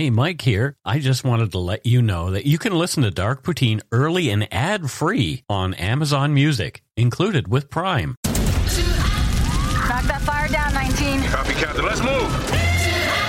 Hey, Mike here. I just wanted to let you know that you can listen to Dark Poutine early and ad free on Amazon Music, included with Prime. Knock that fire down, 19. Copy, Captain. Let's move.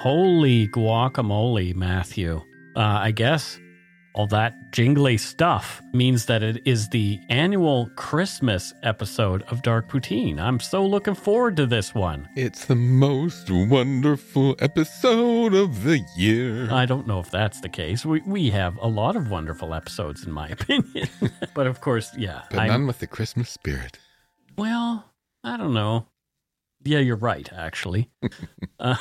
Holy guacamole, Matthew. Uh, I guess all that jingly stuff means that it is the annual Christmas episode of Dark Poutine. I'm so looking forward to this one. It's the most wonderful episode of the year. I don't know if that's the case. We, we have a lot of wonderful episodes, in my opinion. but of course, yeah. but I'm- none with the Christmas spirit. Well, I don't know. Yeah, you're right, actually. uh,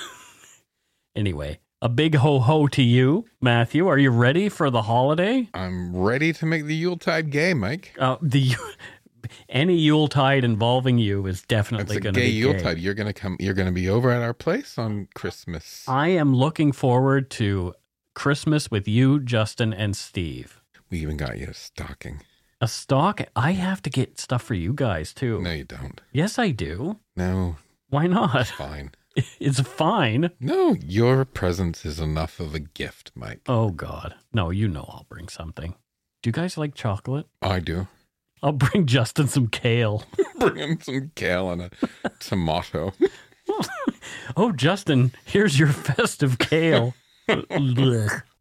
anyway, a big ho ho to you, Matthew. Are you ready for the holiday? I'm ready to make the Yuletide gay, Mike. Uh, the any Yuletide involving you is definitely going to gay be Yuletide. gay. You're gonna come. You're gonna be over at our place on Christmas. I am looking forward to Christmas with you, Justin, and Steve. we even got you a stocking. A stock. I have to get stuff for you guys too. No, you don't. Yes, I do. No, Why not? fine. It's fine. No, your presence is enough of a gift, Mike. Oh God, no! You know I'll bring something. Do you guys like chocolate? I do. I'll bring Justin some kale. Bring in some kale and a tomato. Oh, Justin, here's your festive kale.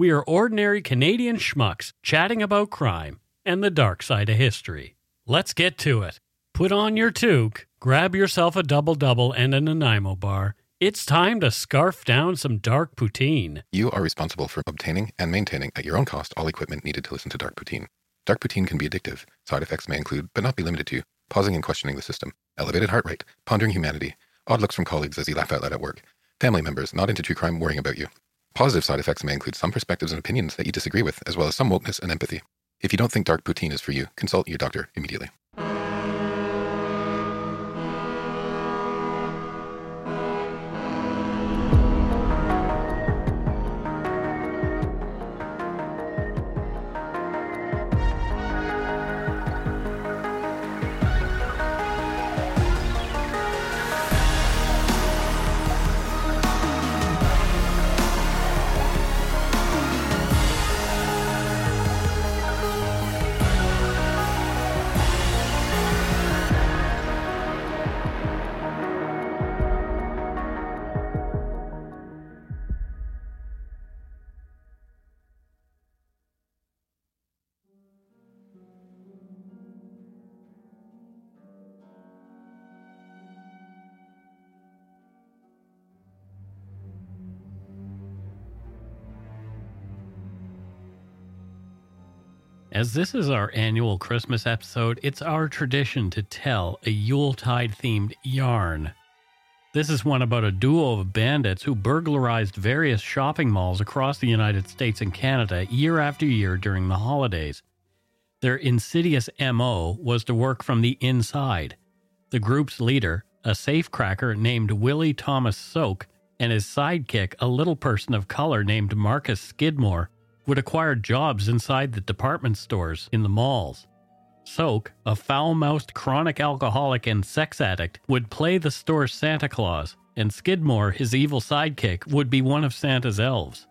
We are ordinary Canadian schmucks chatting about crime and the dark side of history. Let's get to it. Put on your toque, grab yourself a double double and a Nanaimo bar. It's time to scarf down some dark poutine. You are responsible for obtaining and maintaining at your own cost all equipment needed to listen to Dark Poutine. Dark Poutine can be addictive. Side effects may include, but not be limited to, pausing and questioning the system, elevated heart rate, pondering humanity, odd looks from colleagues as you laugh out loud at work, family members not into true crime worrying about you. Positive side effects may include some perspectives and opinions that you disagree with, as well as some wokeness and empathy. If you don't think Dark Poutine is for you, consult your doctor immediately. As this is our annual Christmas episode, it's our tradition to tell a Yuletide themed yarn. This is one about a duo of bandits who burglarized various shopping malls across the United States and Canada year after year during the holidays. Their insidious MO was to work from the inside. The group's leader, a safecracker named Willie Thomas Soak, and his sidekick, a little person of color named Marcus Skidmore, would acquire jobs inside the department stores in the malls. Soak, a foul mouthed chronic alcoholic and sex addict, would play the store's Santa Claus, and Skidmore, his evil sidekick, would be one of Santa's elves.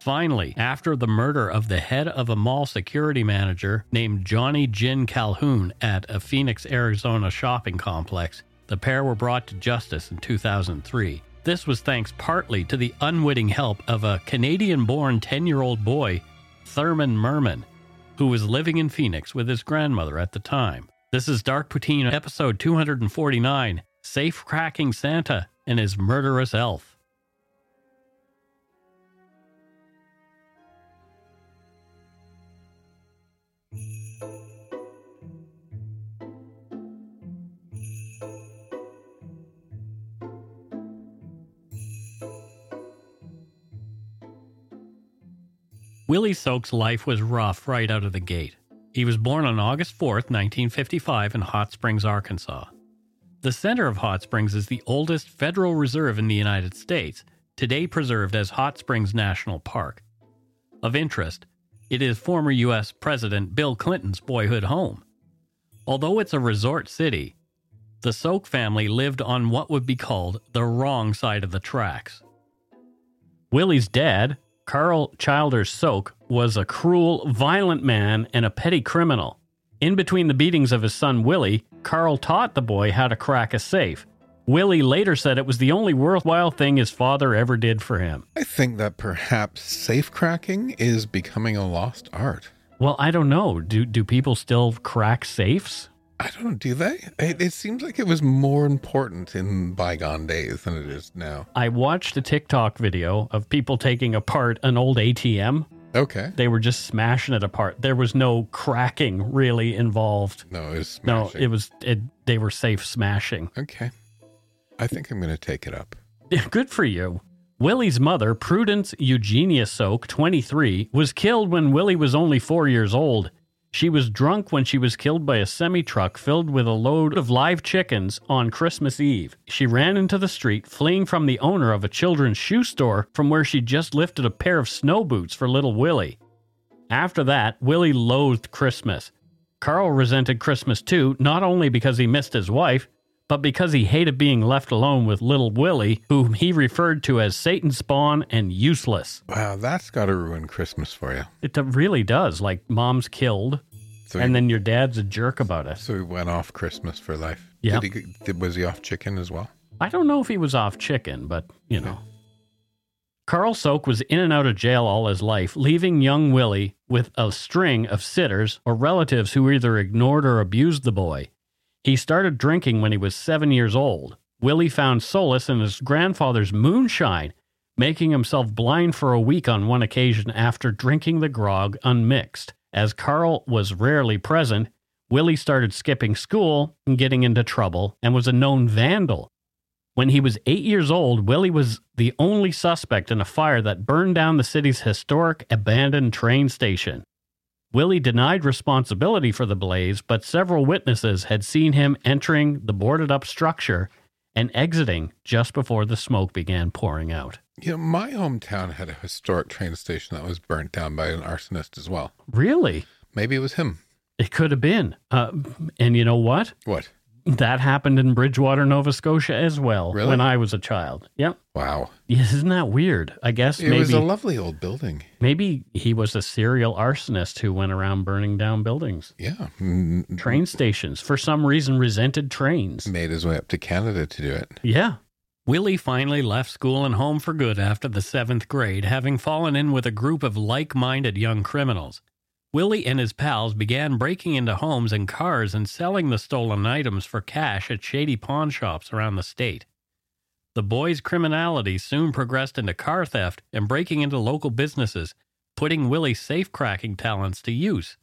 Finally, after the murder of the head of a mall security manager named Johnny Jin Calhoun at a Phoenix, Arizona shopping complex, the pair were brought to justice in 2003. This was thanks partly to the unwitting help of a Canadian born 10 year old boy, Thurman Merman, who was living in Phoenix with his grandmother at the time. This is Dark Poutine, episode 249 Safe Cracking Santa and His Murderous Elf. Willie Soak's life was rough right out of the gate. He was born on August 4th, 1955, in Hot Springs, Arkansas. The center of Hot Springs is the oldest federal reserve in the United States, today preserved as Hot Springs National Park. Of interest, it is former U.S. President Bill Clinton's boyhood home. Although it's a resort city, the Soak family lived on what would be called the wrong side of the tracks. Willie's dad, Carl Childers Soak, was a cruel, violent man and a petty criminal. In between the beatings of his son Willie, Carl taught the boy how to crack a safe. Willie later said it was the only worthwhile thing his father ever did for him. I think that perhaps safe cracking is becoming a lost art. Well, I don't know. Do do people still crack safes? I don't know, do they? It, it seems like it was more important in bygone days than it is now. I watched a TikTok video of people taking apart an old ATM. Okay. They were just smashing it apart. There was no cracking really involved. No, it was No, it was it they were safe smashing. Okay. I think I'm going to take it up. Good for you. Willie's mother, Prudence Eugenia Soak, 23, was killed when Willie was only 4 years old. She was drunk when she was killed by a semi truck filled with a load of live chickens on Christmas Eve. She ran into the street, fleeing from the owner of a children's shoe store from where she just lifted a pair of snow boots for little Willie. After that, Willie loathed Christmas. Carl resented Christmas too, not only because he missed his wife, but because he hated being left alone with little Willie, whom he referred to as Satan's spawn and useless. Wow, that's got to ruin Christmas for you. It really does. Like, mom's killed, So and he, then your dad's a jerk about it. so he went off Christmas for life. Yeah. Did he, was he off chicken as well? I don't know if he was off chicken, but you know. Carl Soak was in and out of jail all his life, leaving young Willie with a string of sitters or relatives who either ignored or abused the boy. He started drinking when he was seven years old. Willie found solace in his grandfather's moonshine, making himself blind for a week on one occasion after drinking the grog unmixed. As Carl was rarely present, Willie started skipping school and getting into trouble and was a known vandal. When he was eight years old, Willie was the only suspect in a fire that burned down the city's historic abandoned train station. Willie denied responsibility for the blaze, but several witnesses had seen him entering the boarded up structure and exiting just before the smoke began pouring out. You know, my hometown had a historic train station that was burnt down by an arsonist as well. Really? Maybe it was him. It could have been. Uh, and you know what? What? That happened in Bridgewater, Nova Scotia as well Really? when I was a child. Yep. Wow. Yeah, Isn't that weird? I guess It maybe was a lovely old building. maybe he was a serial arsonist who went around burning down buildings. Yeah. Mm, Train stations for some reason resented trains. Made his way up to Canada to do it. Yeah. Willie finally left school and home for good after the seventh grade, having fallen in with a group of like minded young criminals. Willie and his pals began breaking into homes and cars and selling the stolen items for cash at shady pawn shops around the state. The boys' criminality soon progressed into car theft and breaking into local businesses, putting Willie's safe cracking talents to use.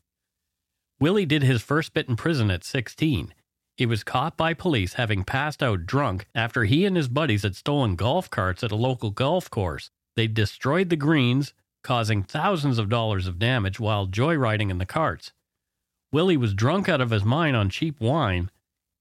Willie did his first bit in prison at 16. He was caught by police having passed out drunk after he and his buddies had stolen golf carts at a local golf course. They destroyed the greens, causing thousands of dollars of damage while joyriding in the carts. Willie was drunk out of his mind on cheap wine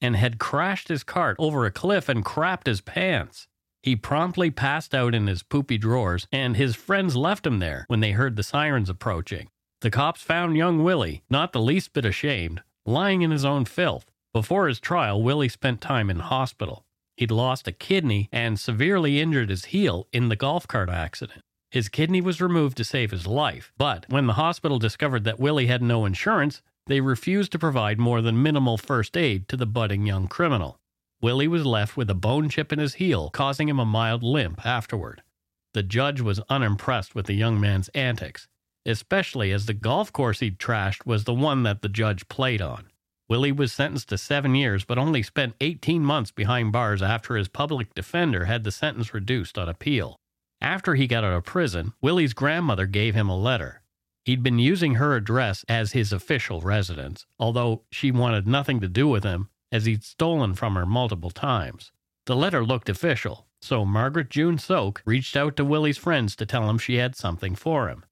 and had crashed his cart over a cliff and crapped his pants. He promptly passed out in his poopy drawers, and his friends left him there when they heard the sirens approaching. The cops found young Willie, not the least bit ashamed, lying in his own filth. Before his trial, Willie spent time in hospital. He'd lost a kidney and severely injured his heel in the golf cart accident. His kidney was removed to save his life, but when the hospital discovered that Willie had no insurance, they refused to provide more than minimal first aid to the budding young criminal. Willie was left with a bone chip in his heel, causing him a mild limp afterward. The judge was unimpressed with the young man's antics, especially as the golf course he'd trashed was the one that the judge played on. Willie was sentenced to seven years, but only spent 18 months behind bars after his public defender had the sentence reduced on appeal. After he got out of prison, Willie's grandmother gave him a letter. He'd been using her address as his official residence, although she wanted nothing to do with him as he'd stolen from her multiple times. The letter looked official, so Margaret June Soak reached out to Willie's friends to tell him she had something for him.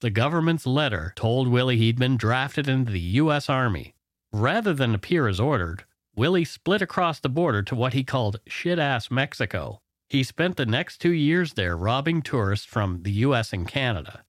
The government's letter told Willie he'd been drafted into the U.S. Army. Rather than appear as ordered, Willie split across the border to what he called shit ass Mexico. He spent the next two years there robbing tourists from the U.S. and Canada.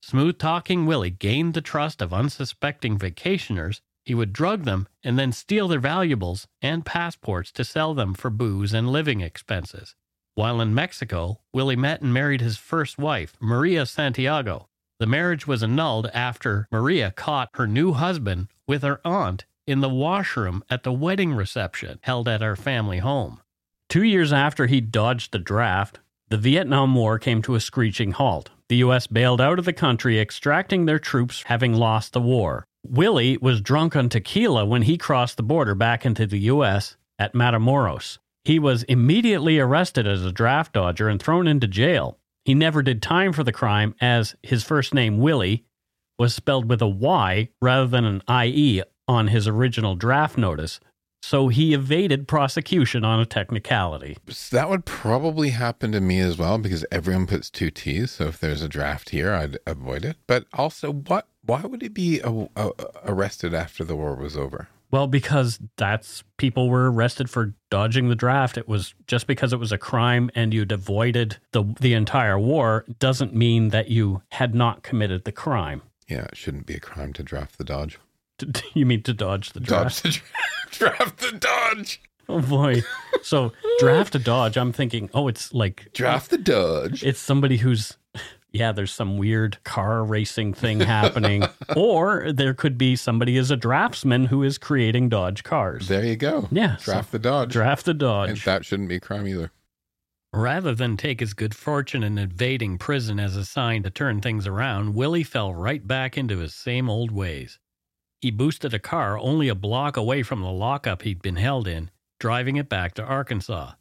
Smooth talking Willie gained the trust of unsuspecting vacationers. He would drug them and then steal their valuables and passports to sell them for booze and living expenses. While in Mexico, Willie met and married his first wife, Maria Santiago. The marriage was annulled after Maria caught her new husband with her aunt in the washroom at the wedding reception held at her family home. Two years after he dodged the draft, the Vietnam War came to a screeching halt. The U.S. bailed out of the country, extracting their troops having lost the war. Willie was drunk on tequila when he crossed the border back into the U.S. at Matamoros. He was immediately arrested as a draft dodger and thrown into jail. He never did time for the crime, as his first name, Willie, was spelled with a Y rather than an IE on his original draft notice, so he evaded prosecution on a technicality. So that would probably happen to me as well because everyone puts two T's. So if there's a draft here, I'd avoid it. But also, what? Why would he be uh, uh, arrested after the war was over? Well, because that's people were arrested for dodging the draft. It was just because it was a crime and you'd avoided the the entire war doesn't mean that you had not committed the crime. Yeah, it shouldn't be a crime to draft the Dodge. You mean to dodge the draft? Dodge the draft, draft the Dodge. Oh boy. So draft a dodge. I'm thinking, oh, it's like Draft the Dodge. it's somebody who's yeah, there's some weird car racing thing happening. or there could be somebody as a draftsman who is creating Dodge cars. There you go. Yeah, Draft so the Dodge. Draft a And Dodge. that shouldn't be a crime either. Rather than take his good fortune in evading prison as a sign to turn things around, Willie fell right back into his same old ways. He boosted a car only a block away from the lockup he'd been held in, driving it back to Arkansas.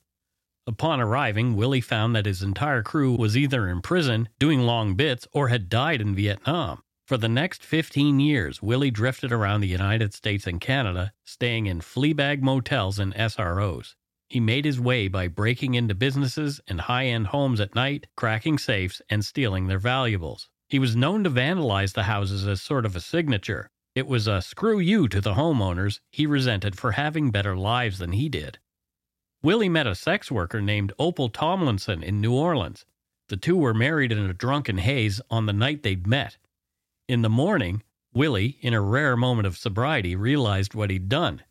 Upon arriving, Willie found that his entire crew was either in prison, doing long bits, or had died in Vietnam. For the next 15 years, Willie drifted around the United States and Canada, staying in fleabag motels and SROs. He made his way by breaking into businesses and high end homes at night, cracking safes, and stealing their valuables. He was known to vandalize the houses as sort of a signature. It was a screw you to the homeowners he resented for having better lives than he did. Willie met a sex worker named Opal Tomlinson in New Orleans. The two were married in a drunken haze on the night they'd met. In the morning, Willie, in a rare moment of sobriety, realized what he'd done.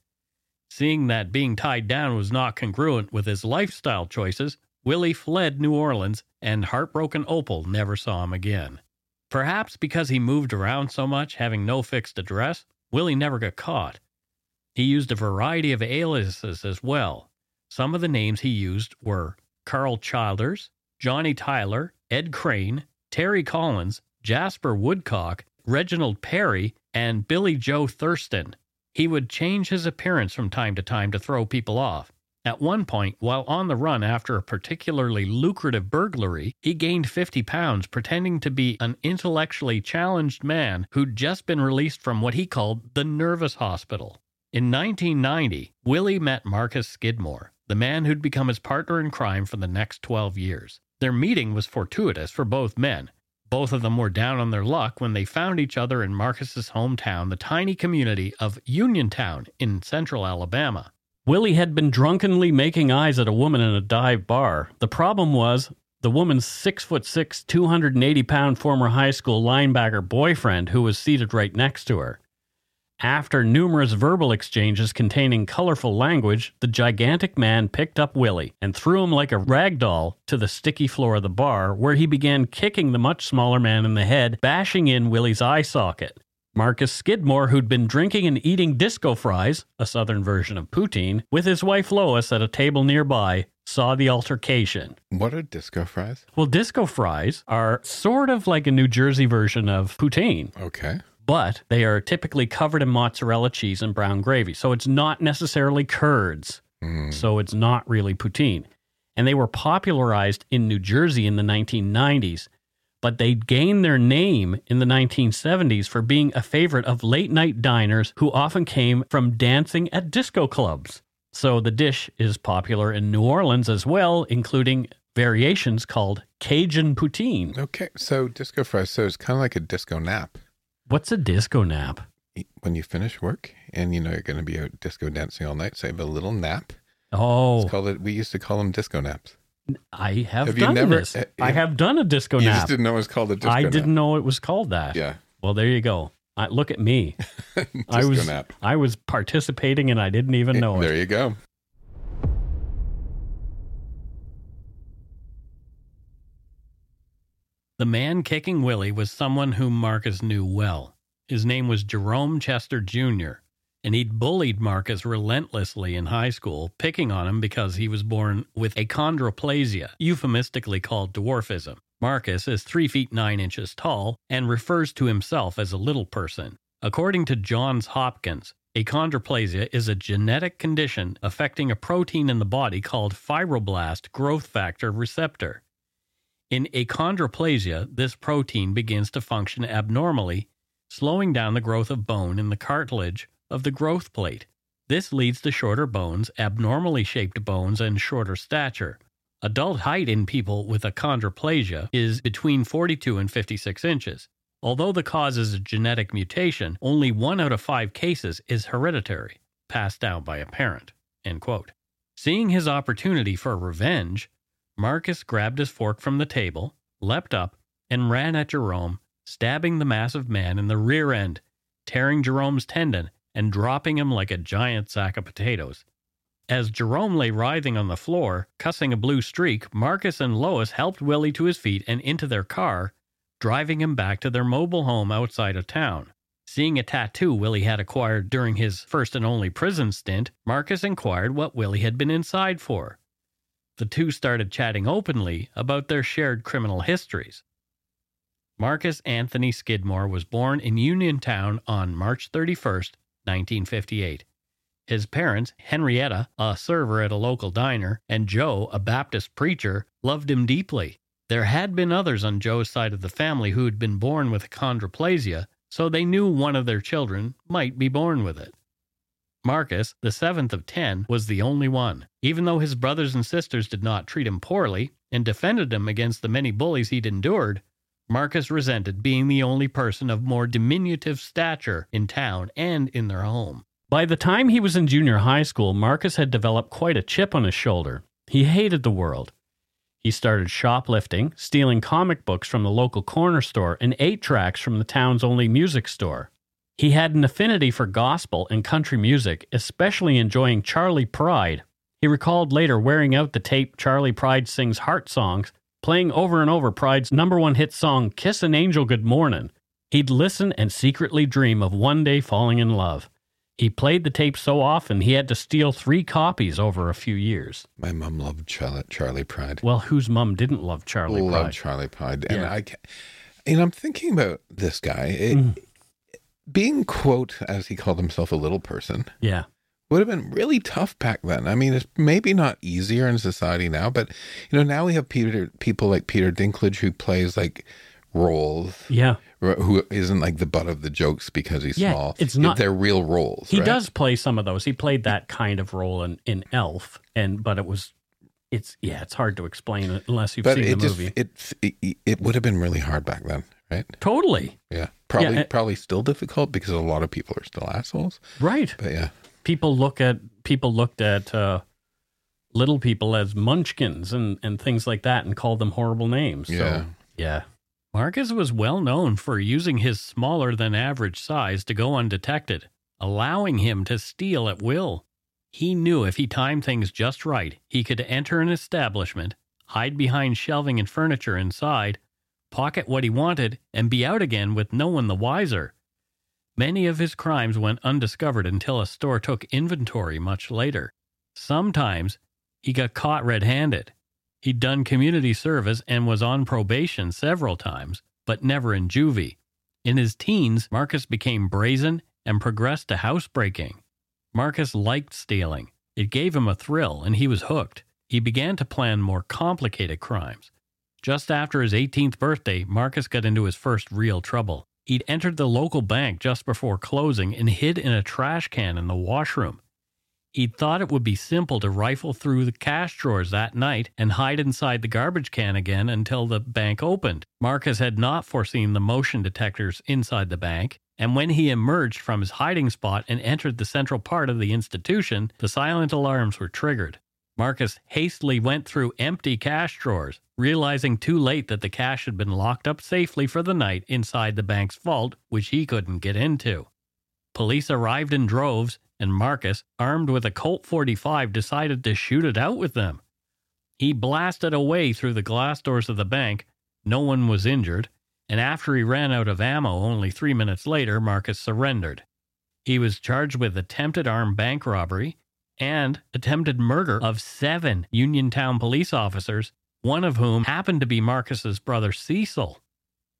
Seeing that being tied down was not congruent with his lifestyle choices, Willie fled New Orleans, and heartbroken Opal never saw him again. Perhaps because he moved around so much, having no fixed address, Willie never got caught. He used a variety of aliases as well. Some of the names he used were Carl Childers, Johnny Tyler, Ed Crane, Terry Collins, Jasper Woodcock, Reginald Perry, and Billy Joe Thurston. He would change his appearance from time to time to throw people off. At one point, while on the run after a particularly lucrative burglary, he gained 50 pounds pretending to be an intellectually challenged man who'd just been released from what he called the nervous hospital. In 1990, Willie met Marcus Skidmore, the man who'd become his partner in crime for the next 12 years. Their meeting was fortuitous for both men. Both of them were down on their luck when they found each other in Marcus's hometown, the tiny community of Uniontown in central Alabama. Willie had been drunkenly making eyes at a woman in a dive bar. The problem was the woman's six foot six, 280 pound former high school linebacker boyfriend who was seated right next to her. After numerous verbal exchanges containing colorful language, the gigantic man picked up Willie and threw him like a rag doll to the sticky floor of the bar, where he began kicking the much smaller man in the head, bashing in Willie's eye socket. Marcus Skidmore, who'd been drinking and eating disco fries, a southern version of poutine, with his wife Lois at a table nearby, saw the altercation. What are disco fries? Well, disco fries are sort of like a New Jersey version of poutine, Okay. but they are typically covered in mozzarella cheese and brown gravy. So it's not necessarily curds. Hmm. So it's not really poutine. And they were popularized in New Jersey in the 1990s, but they gained their name in the 1970s for being a favorite of late night diners who often came from dancing at disco clubs. So the dish is popular in New Orleans as well, including variations called Cajun poutine. Okay. So disco fries. So it's kind of like a disco nap. What's a disco nap? When you finish work and you know you're going to be out disco dancing all night, so you have a little nap. Oh, It's called it. We used to call them disco naps. I have, Have you done never- this. uh, I have done a disco You nap. just didn't know it was called a disco I nap. didn't know it was called that. Yeah. Well, there you go. I, look at me. I was nap. I was participating and I didn't even know There it. you go. The man kicking Willie was someone whom Marcus knew well. His name was Jerome Chester Jr., and he'd bullied Marcus relentlessly in high school, picking on him because he was born with achondroplasia, euphemistically called dwarfism. Marcus is 3 feet 9 inches tall and refers to himself as a little person. According to Johns Hopkins, achondroplasia is a genetic condition affecting a protein in the body called fibroblast growth factor receptor. In achondroplasia, this protein begins to function abnormally, slowing down the growth of bone in the cartilage of the growth plate. This leads to shorter bones, abnormally shaped bones, and shorter stature. Adult height in people with achondroplasia is between 42 and 56 inches. Although the cause is a genetic mutation, only one out of five cases is hereditary, passed down by a parent. Seeing his opportunity for revenge, Marcus grabbed his fork from the table, leapt up, and ran at Jerome, stabbing the massive man in the rear end, tearing Jerome's tendon and dropping him like a giant sack of potatoes. As Jerome lay writhing on the floor, cussing a blue streak, Marcus and Lois helped Willie to his feet and into their car, driving him back to their mobile home outside of town. Seeing a tattoo Willie had acquired during his first and only prison stint, Marcus inquired what Willie had been inside for. The two started chatting openly about their shared criminal histories. Marcus Anthony Skidmore was born in Uniontown on March 31st, 1958. His parents, Henrietta, a server at a local diner, and Joe, a Baptist preacher, loved him deeply. There had been others on Joe's side of the family who had been born with achondroplasia, so they knew one of their children might be born with it. Marcus, the seventh of ten, was the only one. Even though his brothers and sisters did not treat him poorly and defended him against the many bullies he'd endured, Marcus resented being the only person of more diminutive stature in town and in their home. By the time he was in junior high school, Marcus had developed quite a chip on his shoulder. He hated the world. He started shoplifting, stealing comic books from the local corner store, and eight tracks from the town's only music store. He had an affinity for gospel and country music, especially enjoying Charley Pride. He recalled later wearing out the tape Charley Pride sings heart songs, playing over and over Pride's number one hit song, Kiss an Angel Good Mornin'. He'd listen and secretly dream of one day falling in love. He played the tape so often he had to steal three copies over a few years. My mom loved Charley, Charley Pride. Well, whose mum didn't love Charley Loved Pride? Charley Pride. And Yeah. I, and I'm thinking about this guy. It, Mm. Being, quote, as he called himself, a little person, yeah. Would have been really tough back then. I mean, it's maybe not easier in society now, but you know, now we have Peter people like Peter Dinklage who plays like roles, Yeah. who isn't like the butt of the jokes because he's Yeah, small. it's not- They're real roles. He right? does play some of those. He played that kind of role in, in Elf, and but it was, it's yeah, it's hard to explain unless you've but seen it the just movie. it, it it would have been really hard back then, right? totally Yeah, probably it- probably still difficult because a lot of people are still assholes. right. But yeah, People look at people looked at uh, little people as munchkins and and things like that, and called them horrible names. Yeah. So, yeah. Marcus was well known for using his smaller than average size to go undetected. allowing him to steal at will. He knew if he timed things just right, he could enter an establishment, hide behind shelving and furniture inside, pocket what he wanted, and be out again with no one the wiser. Many of his crimes went undiscovered until a store took inventory much later. Sometimes he got caught red handed. He'd done community service and was on probation several times, but never in juvie. In his teens, Marcus became brazen and progressed to housebreaking. Marcus liked stealing. It gave him a thrill, and he was hooked. He began to plan more complicated crimes. Just after his 18th birthday, Marcus got into his first real trouble. He'd entered the local bank just before closing and hid in a trash can in the washroom. He'd thought it would be simple to rifle through the cash drawers that night and hide inside the garbage can again until the bank opened. Marcus had not foreseen the motion detectors inside the bank, and when he emerged from his hiding spot and entered the central part of the institution, the silent alarms were triggered. Marcus hastily went through empty cash drawers, realizing too late that the cash had been locked up safely for the night inside the bank's vault, which he couldn't get into. Police arrived in droves, and Marcus, armed with a Colt 45, decided to shoot it out with them. He blasted away through the glass doors of the bank. No one was injured, and after he ran out of ammo only three minutes later, Marcus surrendered. He was charged with attempted armed bank robbery and attempted murder of seven Uniontown police officers, one of whom happened to be Marcus's brother Cecil.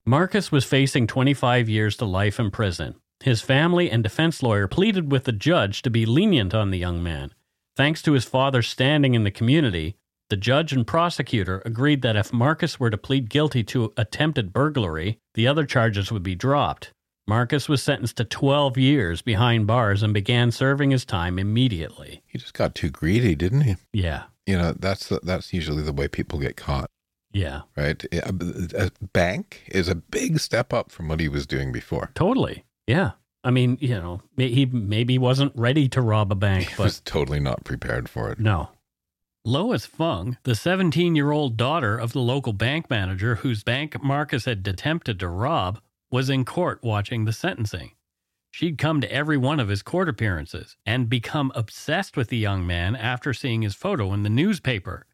Marcus was facing 25 years to life in prison. His family and defense lawyer pleaded with the judge to be lenient on the young man. Thanks to his father's standing in the community, the judge and prosecutor agreed that if Marcus were to plead guilty to attempted burglary, the other charges would be dropped. Marcus was sentenced to 12 years behind bars and began serving his time immediately. He just got too greedy, didn't he? Yeah. You know, that's that's usually the way people get caught, Yeah. right? Uh, a, a bank is a big step up from what he was doing before. Totally. Yeah. I mean, you know, may- he maybe wasn't ready to rob a bank, He but was totally not prepared for it. no. Lois Fung, the 17 year old daughter of the local bank manager whose bank Marcus had attempted to rob, was in court watching the sentencing. She'd come to every one of his court appearances and become obsessed with the young man after seeing his photo in the newspaper.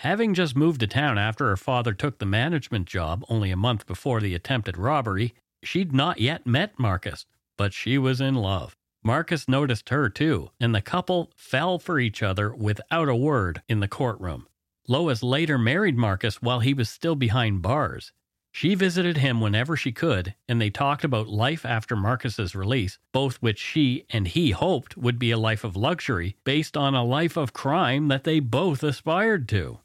Having just moved to town after her father took the management job only a month before the attempted robbery, she'd not yet met Marcus, but she was in love. Marcus noticed her too, and the couple fell for each other without a word in the courtroom. Lois later married Marcus while he was still behind bars. She visited him whenever she could, and they talked about life after Marcus's release, both which she and he hoped would be a life of luxury based on a life of crime that they both aspired to.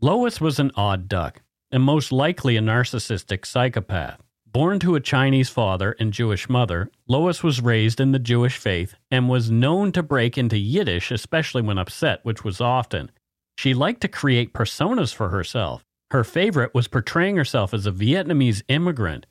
Lois was an odd duck, and most likely a narcissistic psychopath. Born to a Chinese father and Jewish mother, Lois was raised in the Jewish faith and was known to break into Yiddish, especially when upset, which was often. She liked to create personas for herself. Her favorite was portraying herself as a Vietnamese immigrant.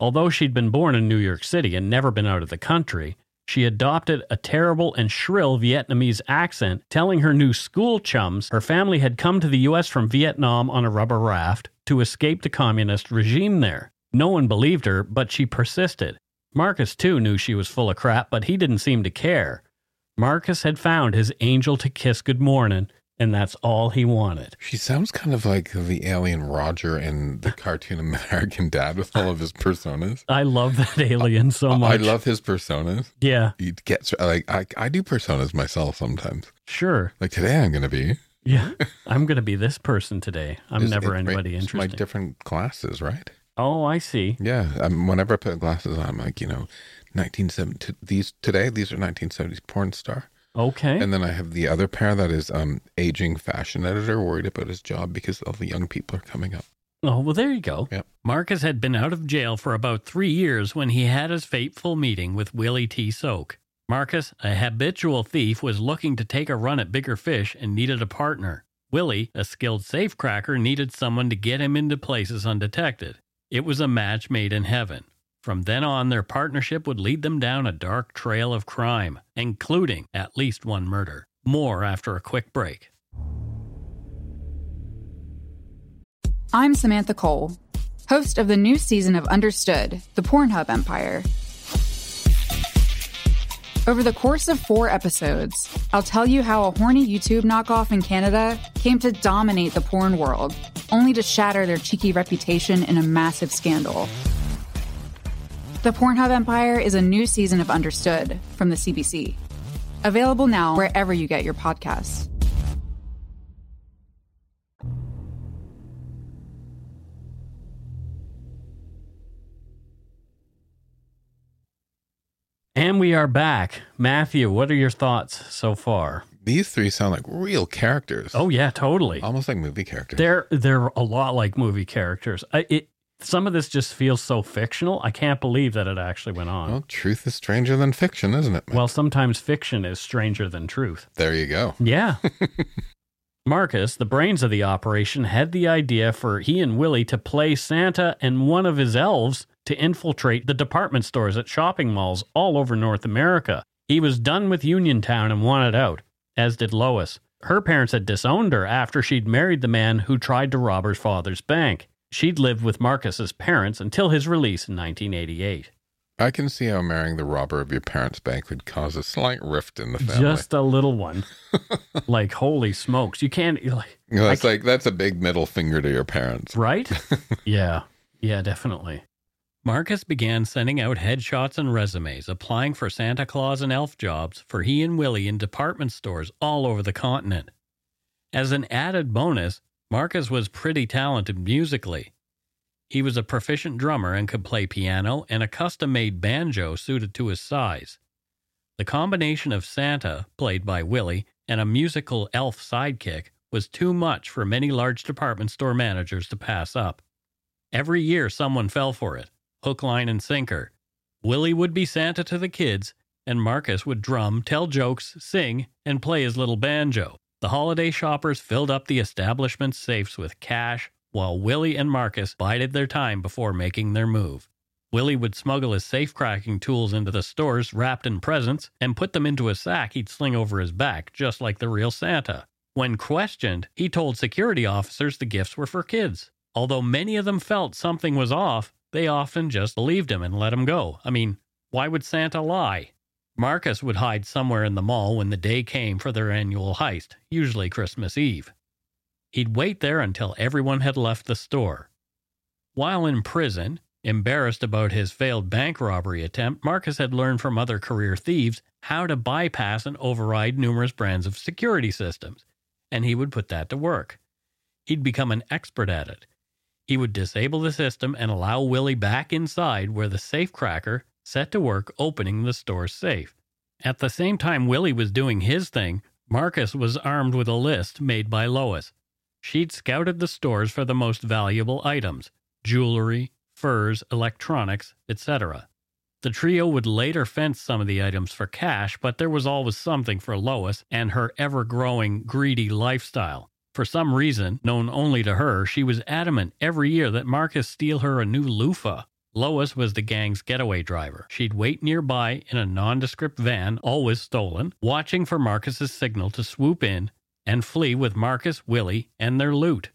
Although she'd been born in New York City and never been out of the country, she adopted a terrible and shrill Vietnamese accent, telling her new school chums her family had come to the U.S. from Vietnam on a rubber raft to escape the communist regime there. No one believed her, but she persisted. Marcus, too, knew she was full of crap, but he didn't seem to care. Marcus had found his angel to kiss good morning, and that's all he wanted. She sounds kind of like the alien Roger in the cartoon American Dad with all of his personas. I love that alien so I much. I love his personas. Yeah, He gets like I, I do personas myself sometimes. sure. Like today, I'm going to be. Yeah, I'm gonna be this person today. I'm It's- never it- anybody it's My interesting. different glasses, right? oh, I see. Yeah. Um, whenever I put glasses on, I'm like, you know, 1970. These today, these are 1970s porn star. Okay. And then I have the other pair that is um aging fashion editor, worried about his job because all the young people are coming up. Oh, well, there you go. Yep. Marcus had been out of jail for about three years when he had his fateful meeting with Willie T. Soak. Marcus, a habitual thief, was looking to take a run at bigger fish and needed a partner. Willie, a skilled safecracker, needed someone to get him into places undetected. It was a match made in heaven. From then on, their partnership would lead them down a dark trail of crime, including at least one murder. More after a quick break. I'm Samantha Cole, host of the new season of Understood, the Pornhub Empire. Over the course of four episodes, I'll tell you how a horny YouTube knockoff in Canada came to dominate the porn world, only to shatter their cheeky reputation in a massive scandal. The Pornhub Empire is a new season of Understood from the CBC. Available now wherever you get your podcasts. And we are back. Matthew, what are your thoughts so far? These three sound like real characters. Oh yeah, totally. Almost like movie characters. They're they're a lot like movie characters. I, it some of this just feels so fictional. I can't believe that it actually went on. Well, truth is stranger than fiction, isn't it? Well, sometimes fiction is stranger than truth. There you go. Yeah. Marcus, the brains of the operation, had the idea for he and Willie to play Santa and one of his elves to infiltrate the department stores at shopping malls all over North America. He was done with Uniontown and wanted out, as did Lois. Her parents had disowned her after she'd married the man who tried to rob her father's bank. She'd lived with Marcus's parents until his release in 1988. I can see how marrying the robber of your parents' bank would cause a slight rift in the family. Just a little one. like, holy smokes. You can't, like, You know, it's like that's a big middle finger to your parents. right? yeah. Yeah, definitely. Marcus began sending out headshots and resumes, applying for Santa Claus and elf jobs for he and Willie in department stores all over the continent. As an added bonus, Marcus was pretty talented musically. He was a proficient drummer and could play piano and a custom made banjo suited to his size. The combination of Santa, played by Willie, and a musical elf sidekick was too much for many large department store managers to pass up. Every year, someone fell for it hook, line, and sinker. Willie would be Santa to the kids, and Marcus would drum, tell jokes, sing, and play his little banjo. The holiday shoppers filled up the establishment's safes with cash, while Willie and Marcus bided their time before making their move. Willie would smuggle his safe cracking tools into the stores wrapped in presents and put them into a sack he'd sling over his back, just like the real Santa. When questioned, he told security officers the gifts were for kids. Although many of them felt something was off, they often just believed him and let him go. I mean, why would Santa lie? Marcus would hide somewhere in the mall when the day came for their annual heist, usually Christmas Eve. He'd wait there until everyone had left the store. While in prison, embarrassed about his failed bank robbery attempt, Marcus had learned from other career thieves how to bypass and override numerous brands of security systems, and he would put that to work. He'd become an expert at it. He would disable the system and allow Willie back inside where the safe cracker set to work opening the store safe. At the same time Willie was doing his thing, Marcus was armed with a list made by Lois. She'd scouted the stores for the most valuable items jewelry, furs, electronics, etc. The trio would later fence some of the items for cash, but there was always something for Lois and her ever growing greedy lifestyle. For some reason, known only to her, she was adamant every year that Marcus steal her a new loofah. Lois was the gang's getaway driver. She'd wait nearby in a nondescript van, always stolen, watching for Marcus's signal to swoop in and flee with Marcus, Willie, and their loot.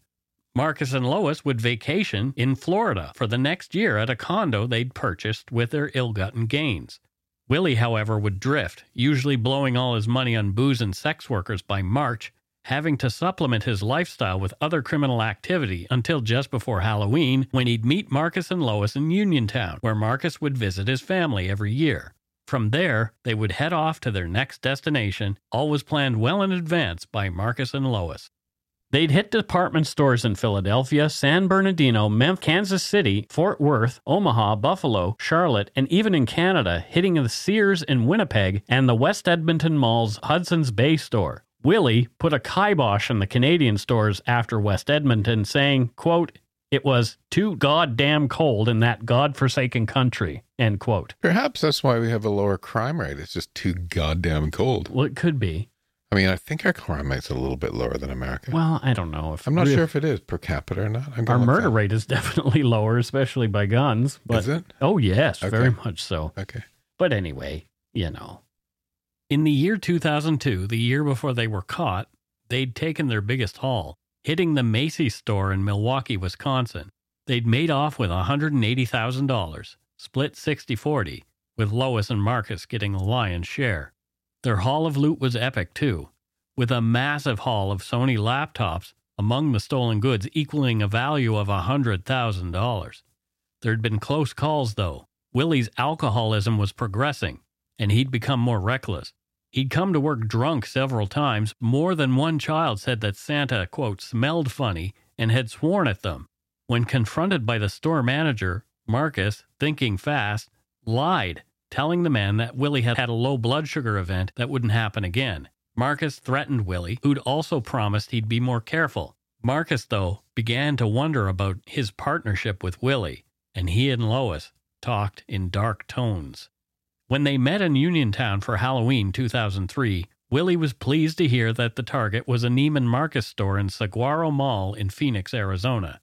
Marcus and Lois would vacation in Florida for the next year at a condo they'd purchased with their ill gotten gains. Willie, however, would drift, usually blowing all his money on booze and sex workers by March, having to supplement his lifestyle with other criminal activity until just before Halloween when he'd meet Marcus and Lois in Uniontown, where Marcus would visit his family every year. From there, they would head off to their next destination, always planned well in advance by Marcus and Lois. They'd hit department stores in Philadelphia, San Bernardino, Memphis, Kansas City, Fort Worth, Omaha, Buffalo, Charlotte, and even in Canada, hitting the Sears in Winnipeg and the West Edmonton Mall's Hudson's Bay store. Willie put a kibosh on the Canadian stores after West Edmonton, saying, quote, it was too goddamn cold in that godforsaken country, end quote. Perhaps that's why we have a lower crime rate. It's just too goddamn cold. Well, it could be. I mean, I think our crime rate's a little bit lower than America. Well, I don't know if I'm not we- sure if it is per capita or not. I'm Our murder that- rate is definitely lower, especially by guns. But, Is it? Oh, yes, very much so. Okay. But anyway, you know. In the year 2002, the year before they were caught, they'd taken their biggest haul, hitting the Macy's store in Milwaukee, Wisconsin. They'd made off with $180,000, split 60 40, with Lois and Marcus getting the lion's share. Their haul of loot was epic, too, with a massive haul of Sony laptops among the stolen goods equaling a value of $100,000. There'd been close calls, though. Willie's alcoholism was progressing, and he'd become more reckless. He'd come to work drunk several times. More than one child said that Santa, quote, smelled funny and had sworn at them. When confronted by the store manager, Marcus, thinking fast, lied, telling the man that Willie had had a low blood sugar event that wouldn't happen again. Marcus threatened Willie, who'd also promised he'd be more careful. Marcus, though, began to wonder about his partnership with Willie, and he and Lois talked in dark tones. When they met in Uniontown for Halloween 2003, Willie was pleased to hear that the target was a Neiman Marcus store in Saguaro Mall in Phoenix, Arizona.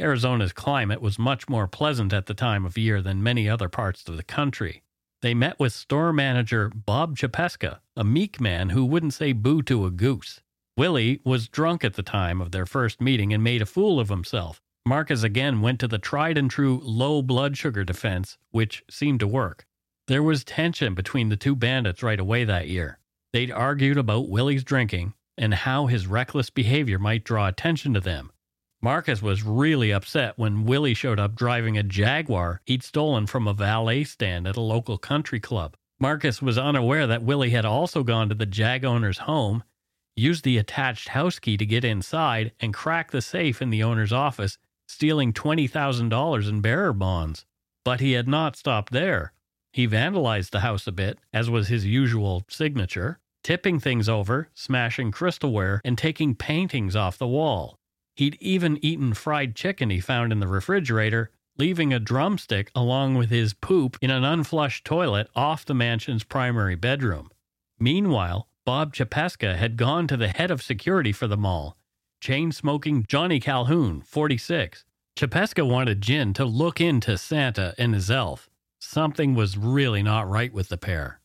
Arizona's climate was much more pleasant at the time of year than many other parts of the country. They met with store manager Bob Chapeska, a meek man who wouldn't say boo to a goose. Willie was drunk at the time of their first meeting and made a fool of himself. Marcus again went to the tried and true low blood sugar defense, which seemed to work. There was tension between the two bandits right away that year. They'd argued about Willie's drinking and how his reckless behavior might draw attention to them. Marcus was really upset when Willie showed up driving a Jaguar he'd stolen from a valet stand at a local country club. Marcus was unaware that Willie had also gone to the Jag owner's home, used the attached house key to get inside, and crack the safe in the owner's office, stealing $20,000 in bearer bonds. But he had not stopped there. He vandalized the house a bit, as was his usual signature, tipping things over, smashing crystalware, and taking paintings off the wall. He'd even eaten fried chicken he found in the refrigerator, leaving a drumstick along with his poop in an unflushed toilet off the mansion's primary bedroom. Meanwhile, Bob Chapeska had gone to the head of security for the mall, chain smoking Johnny Calhoun, 46. Chapeska wanted Jin to look into Santa and his elf. Something was really not right with the pair.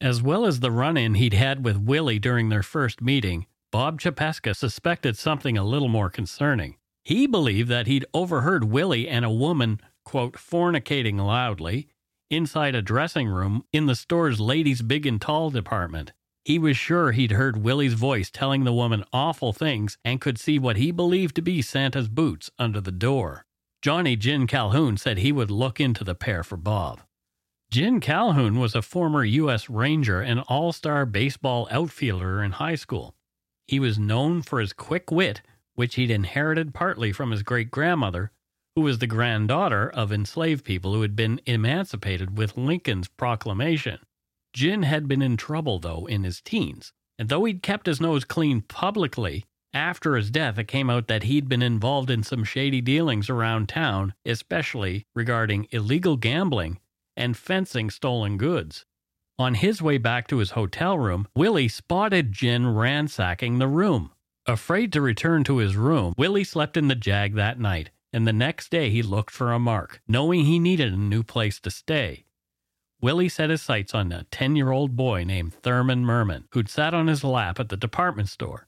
As well as the run in he'd had with Willie during their first meeting, Bob Chapeska suspected something a little more concerning. He believed that he'd overheard Willie and a woman, quote, fornicating loudly inside a dressing room in the store's ladies big and tall department. He was sure he'd heard Willie's voice telling the woman awful things and could see what he believed to be Santa's boots under the door. Johnny Jin Calhoun said he would look into the pair for Bob. Jin Calhoun was a former U.S. Ranger and all star baseball outfielder in high school. He was known for his quick wit, which he'd inherited partly from his great grandmother, who was the granddaughter of enslaved people who had been emancipated with Lincoln's proclamation. Jin had been in trouble, though, in his teens, and though he'd kept his nose clean publicly, after his death it came out that he'd been involved in some shady dealings around town, especially regarding illegal gambling and fencing stolen goods. On his way back to his hotel room, Willie spotted Jin ransacking the room. Afraid to return to his room, Willie slept in the Jag that night, and the next day he looked for a mark, knowing he needed a new place to stay. Willie set his sights on a 10 year old boy named Thurman Merman, who'd sat on his lap at the department store.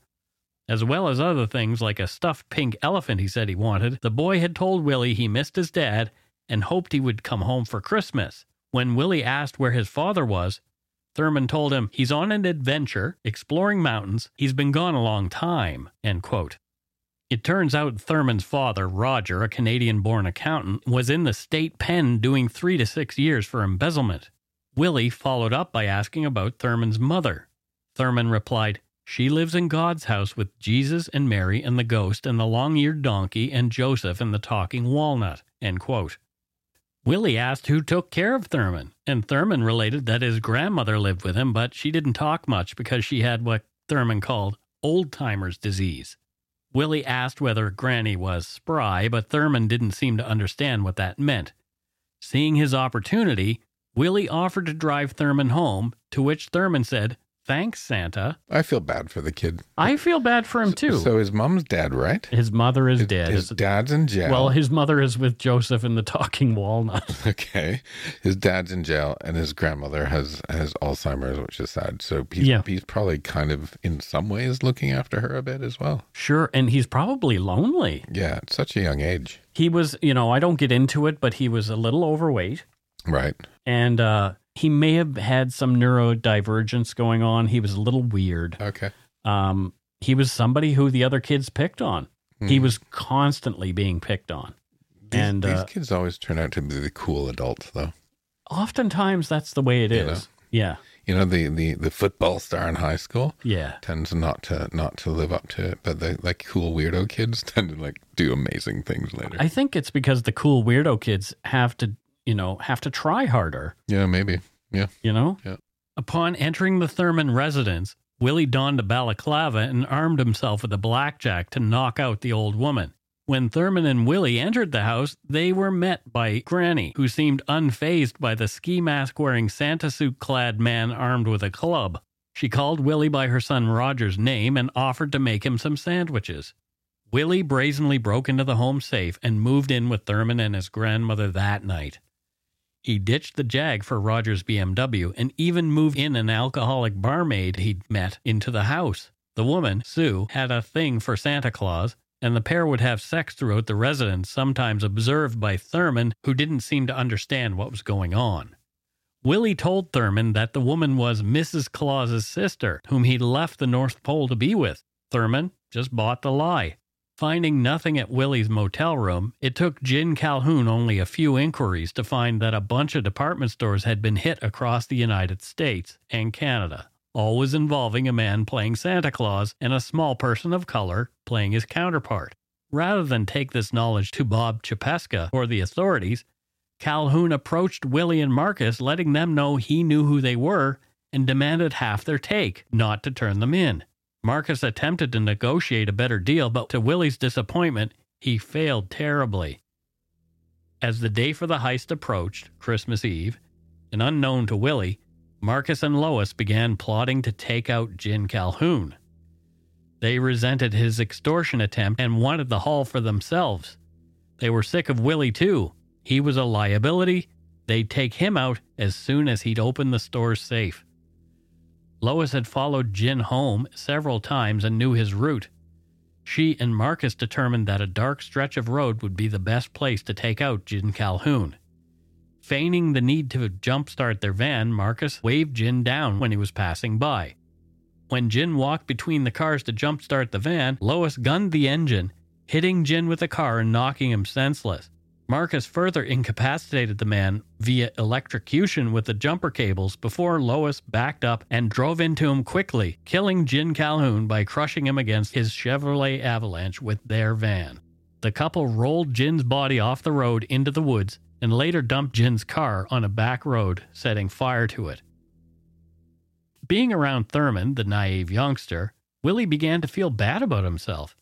As well as other things like a stuffed pink elephant he said he wanted, the boy had told Willie he missed his dad and hoped he would come home for Christmas. When Willie asked where his father was, Thurman told him he's on an adventure, exploring mountains. He's been gone a long time. End quote. It turns out Thurman's father, Roger, a Canadian born accountant, was in the state pen doing three to six years for embezzlement. Willie followed up by asking about Thurman's mother. Thurman replied, She lives in God's house with Jesus and Mary and the ghost and the long eared donkey and Joseph and the talking walnut. Willie asked who took care of Thurman, and Thurman related that his grandmother lived with him, but she didn't talk much because she had what Thurman called old timer's disease. Willie asked whether Granny was spry, but Thurman didn't seem to understand what that meant. Seeing his opportunity, Willie offered to drive Thurman home, to which Thurman said, Thanks, Santa. I feel bad for the kid. I feel bad for him too. So his mom's dead, right? his mother is His, dead. his His- dad's in jail. well, his mother is with Joseph in the talking walnut. okay. His dad's in jail, and his grandmother has has Alzheimer's, which is sad. So he's, Yeah. he's probably kind of in some ways looking after her a bit as well. Sure, and he's probably lonely. Yeah, at such a young age. He was, you know, I don't get into it, but he was a little overweight. Right. and uh, he may have had some neurodivergence going on. He was a little weird. Okay. Um, he was somebody who the other kids picked on. He Mhm. was constantly being picked on. These, and these uh, kids always turn out to be the cool adults, though. oftentimes that's the way it You is. know? Yeah. You know, the, the, the football star in high school Yeah. tends not to not to live up to it, but the like cool weirdo kids tend to like do amazing things later. I think it's because the cool weirdo kids have to, you know, have to try harder, yeah, maybe. Yeah. you know? Yeah. Upon entering the Thurman residence, Willie donned a balaclava and armed himself with a blackjack to knock out the old woman. When Thurman and Willie entered the house, they were met by Granny, who seemed unfazed by the ski mask wearing Santa suit clad man armed with a club. She called Willie by her son Roger's name and offered to make him some sandwiches. Willie brazenly broke into the home safe and moved in with Thurman and his grandmother that night. He ditched the Jag for Roger's BMW and even moved in an alcoholic barmaid he'd met into the house. The woman, Sue, had a thing for Santa Claus, and the pair would have sex throughout the residence, sometimes observed by Thurman, who didn't seem to understand what was going on. Willie told Thurman that the woman was Mrs. Claus's sister, whom he'd left the North Pole to be with. Thurman just bought the lie. Finding nothing at Willie's motel room, it took Jin Calhoun only a few inquiries to find that a bunch of department stores had been hit across the United States and Canada, always involving a man playing Santa Claus and a small person of color playing his counterpart. Rather than take this knowledge to Bob Chapeska or the authorities, Calhoun approached Willie and Marcus, letting them know he knew who they were and demanded half their take, not to turn them in. Marcus attempted to negotiate a better deal, but to Willie's disappointment, he failed terribly. As the day for the heist approached, Christmas Eve, and unknown to Willie, Marcus and Lois began plotting to take out Jin Calhoun. They resented his extortion attempt and wanted the haul for themselves. They were sick of Willie, too. He was a liability. They'd take him out as soon as he'd open the store's safe. Lois had followed Jin home several times and knew his route. She and Marcus determined that a dark stretch of road would be the best place to take out Jin Calhoun. Feigning the need to jumpstart their van, Marcus waved Jin down when he was passing by. When Jin walked between the cars to jumpstart the van, Lois gunned the engine, hitting Jin with the car and knocking him senseless. Marcus further incapacitated the man via electrocution with the jumper cables before Lois backed up and drove into him quickly, killing Jin Calhoun by crushing him against his Chevrolet Avalanche with their van. The couple rolled Jin's body off the road into the woods and later dumped Jin's car on a back road, setting fire to it. Being around Thurman, the naive youngster, Willie began to feel bad about himself.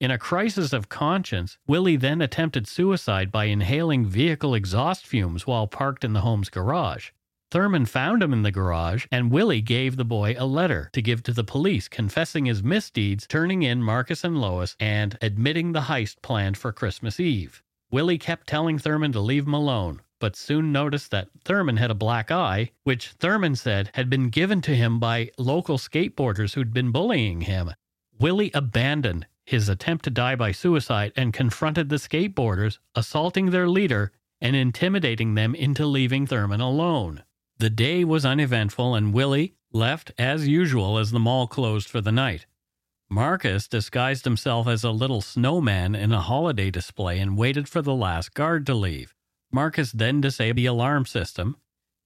In a crisis of conscience, Willie then attempted suicide by inhaling vehicle exhaust fumes while parked in the home's garage. Thurman found him in the garage, and Willie gave the boy a letter to give to the police confessing his misdeeds, turning in Marcus and Lois, and admitting the heist planned for Christmas Eve. Willie kept telling Thurman to leave him alone, but soon noticed that Thurman had a black eye, which Thurman said had been given to him by local skateboarders who'd been bullying him. Willie abandoned his attempt to die by suicide and confronted the skateboarders, assaulting their leader and intimidating them into leaving Thurman alone. The day was uneventful, and Willie left as usual as the mall closed for the night. Marcus disguised himself as a little snowman in a holiday display and waited for the last guard to leave. Marcus then disabled the alarm system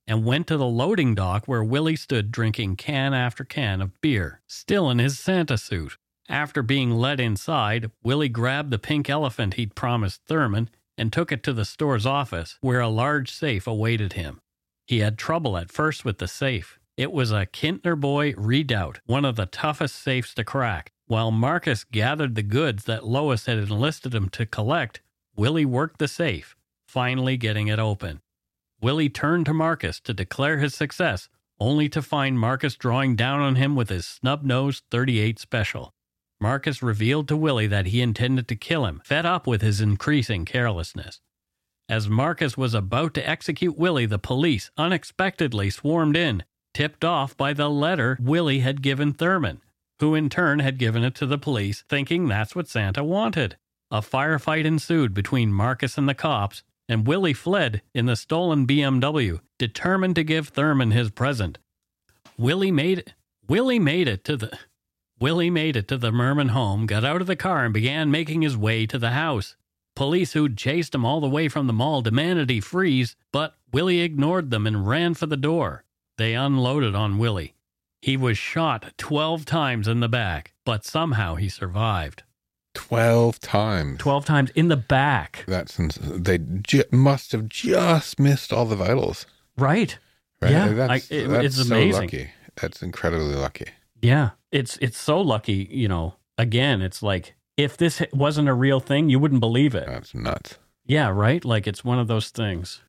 and went to the loading dock where Willie stood drinking can after can of beer, still in his Santa suit. After being led inside, Willie grabbed the pink elephant he'd promised Thurman and took it to the store's office, where a large safe awaited him. He had trouble at first with the safe. It was a Kintner Boy Redoubt, one of the toughest safes to crack. While Marcus gathered the goods that Lois had enlisted him to collect, Willie worked the safe, finally getting it open. Willie turned to Marcus to declare his success, only to find Marcus drawing down on him with his snub nosed 38 special. Marcus revealed to Willie that he intended to kill him, fed up with his increasing carelessness. As Marcus was about to execute Willie, the police unexpectedly swarmed in, tipped off by the letter Willie had given Thurman, who in turn had given it to the police, thinking that's what Santa wanted. A firefight ensued between Marcus and the cops, and Willie fled in the stolen BMW, determined to give Thurman his present. Willie made it. Willie made it to the Willie made it to the Merman home, got out of the car, and began making his way to the house. Police who'd chased him all the way from the mall demanded he freeze, but Willie ignored them and ran for the door. They unloaded on Willie. He was shot 12 times in the back, but somehow he survived. 12 times. 12 times in the back. That's ins- they ju- must have just missed all the vitals. Right. Right? Yeah, that's, I- it- that's it's so amazing. lucky. That's incredibly lucky. Yeah. It's it's so lucky, you know. Again, it's like if this wasn't a real thing, you wouldn't believe it. That's nuts. Yeah, right? Like it's one of those things.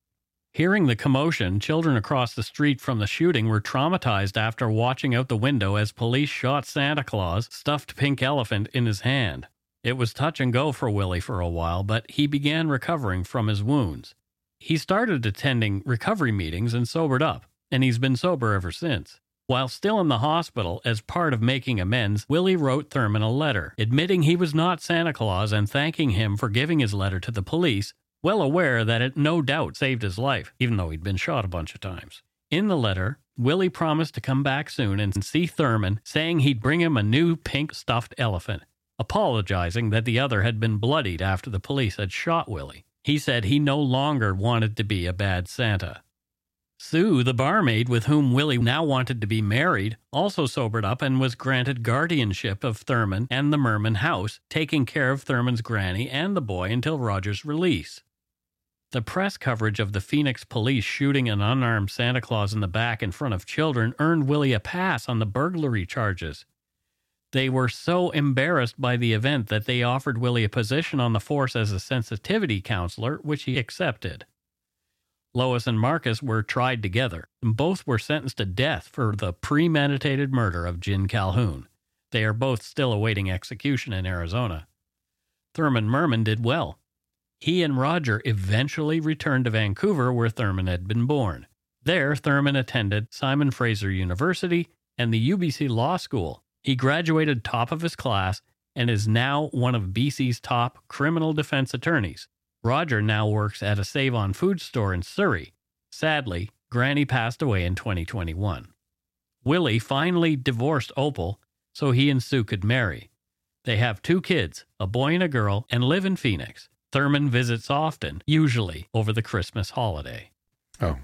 Hearing the commotion, children across the street from the shooting were traumatized after watching out the window as police shot Santa Claus, stuffed pink elephant, in his hand. It was touch and go for Willie for a while, but he began recovering from his wounds. He started attending recovery meetings and sobered up, and he's been sober ever since. While still in the hospital, as part of making amends, Willie wrote Thurman a letter, admitting he was not Santa Claus and thanking him for giving his letter to the police, well aware that it no doubt saved his life, even though he'd been shot a bunch of times. In the letter, Willie promised to come back soon and see Thurman, saying he'd bring him a new pink stuffed elephant, apologizing that the other had been bloodied after the police had shot Willie. He said he no longer wanted to be a bad Santa. Sue, the barmaid with whom Willie now wanted to be married, also sobered up and was granted guardianship of Thurman and the Merman house, taking care of Thurman's granny and the boy until Roger's release. The press coverage of the Phoenix police shooting an unarmed Santa Claus in the back in front of children earned Willie a pass on the burglary charges. They were so embarrassed by the event that they offered Willie a position on the force as a sensitivity counselor, which he accepted. Lois and Marcus were tried together, and both were sentenced to death for the premeditated murder of Jin Calhoun. They are both still awaiting execution in Arizona. Thurman Merman did well. He and Roger eventually returned to Vancouver, where Thurman had been born. There, Thurman attended Simon Fraser University and the UBC Law School. He graduated top of his class and is now one of BC's top criminal defense attorneys. Roger now works at a Save on Food store in Surrey. Sadly, Granny passed away in 2021. Willie finally divorced Opal so he and Sue could marry. They have two kids, a boy and a girl, and live in Phoenix. Thurman visits often, usually over the Christmas holiday. Oh,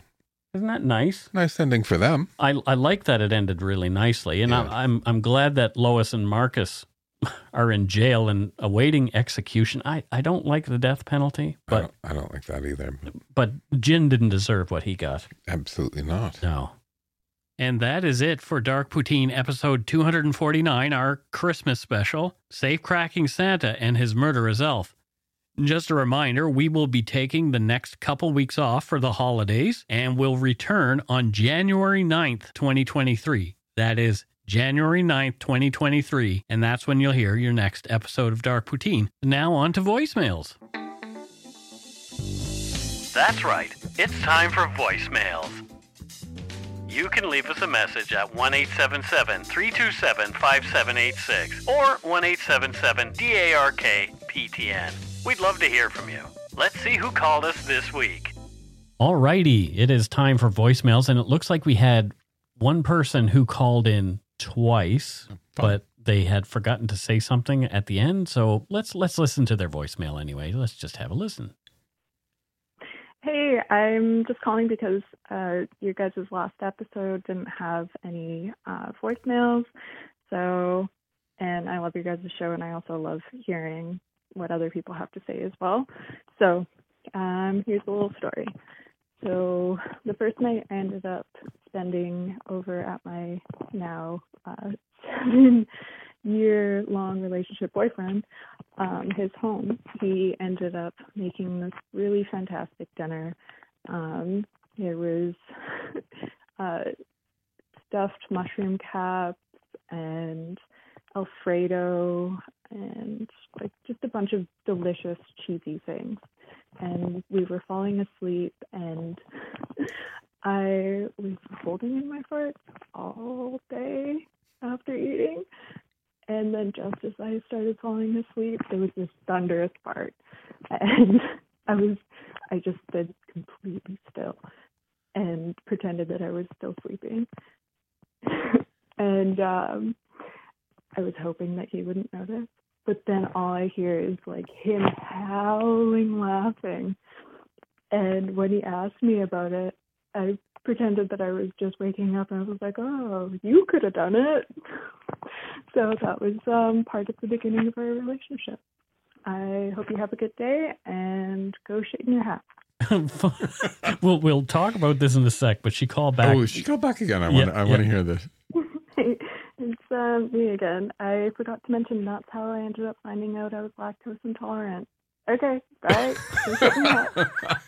Isn't that nice? nice ending for them. I, I like that it ended really nicely, and Yeah. I, I'm I'm glad that Lois and Marcus are in jail and awaiting execution. I, I don't like the death penalty, I but don't, I don't like that either. but Jin didn't deserve what he got. Absolutely not. No. And that is it for Dark Poutine episode 249, our Christmas special, Safe Cracking Santa and His Murderous Elf. Just a reminder, we will be taking the next couple weeks off for the holidays and will return on January 9th, 2023. That is January 9th, 2023, and that's when you'll hear your next episode of Dark Poutine. Now on to voicemails. That's right. It's time for voicemails. You can leave us a message at 1 327 5786 or 1 DARK PTN. We'd love to hear from you. Let's see who called us this week. Alrighty, it is time for voicemails, and it looks like we had one person who called in twice, but they had forgotten to say something at the end. So let's let's listen to their voicemail anyway. Let's just have a listen. Hey, I'm just calling because uh, your guys' last episode didn't have any uh, voicemails. So, and I love your guys' show, and I also love hearing what other people have to say as well. So, um, here's a little story. So, the first night I ended up spending over at my now uh, seven year long relationship boyfriend um, his home, he ended up making this really fantastic dinner. Um, was uh, stuffed mushroom caps and Alfredo and like just a bunch of delicious cheesy things. And we were falling asleep, and I was holding in my farts all day after eating. And then just as I started falling asleep, there was this thunderous fart, and I was I just stood completely still and pretended that I was still sleeping. and um, I was hoping that he wouldn't notice. But then all I hear is like him howling laughing. And when he asked me about it, I pretended that I was just waking up and I was like, "Oh, you could have done it." so that was um, part of the beginning of our relationship. I hope you have a good day and go shit in your hat. we'll we'll talk about this in a sec, but she called back. Oh, she called back again. I want Yeah, I want to yeah. hear this. it's uh, me again. I forgot to mention that's how I ended up finding out I was lactose intolerant. Okay, bye. Go shit in your hat.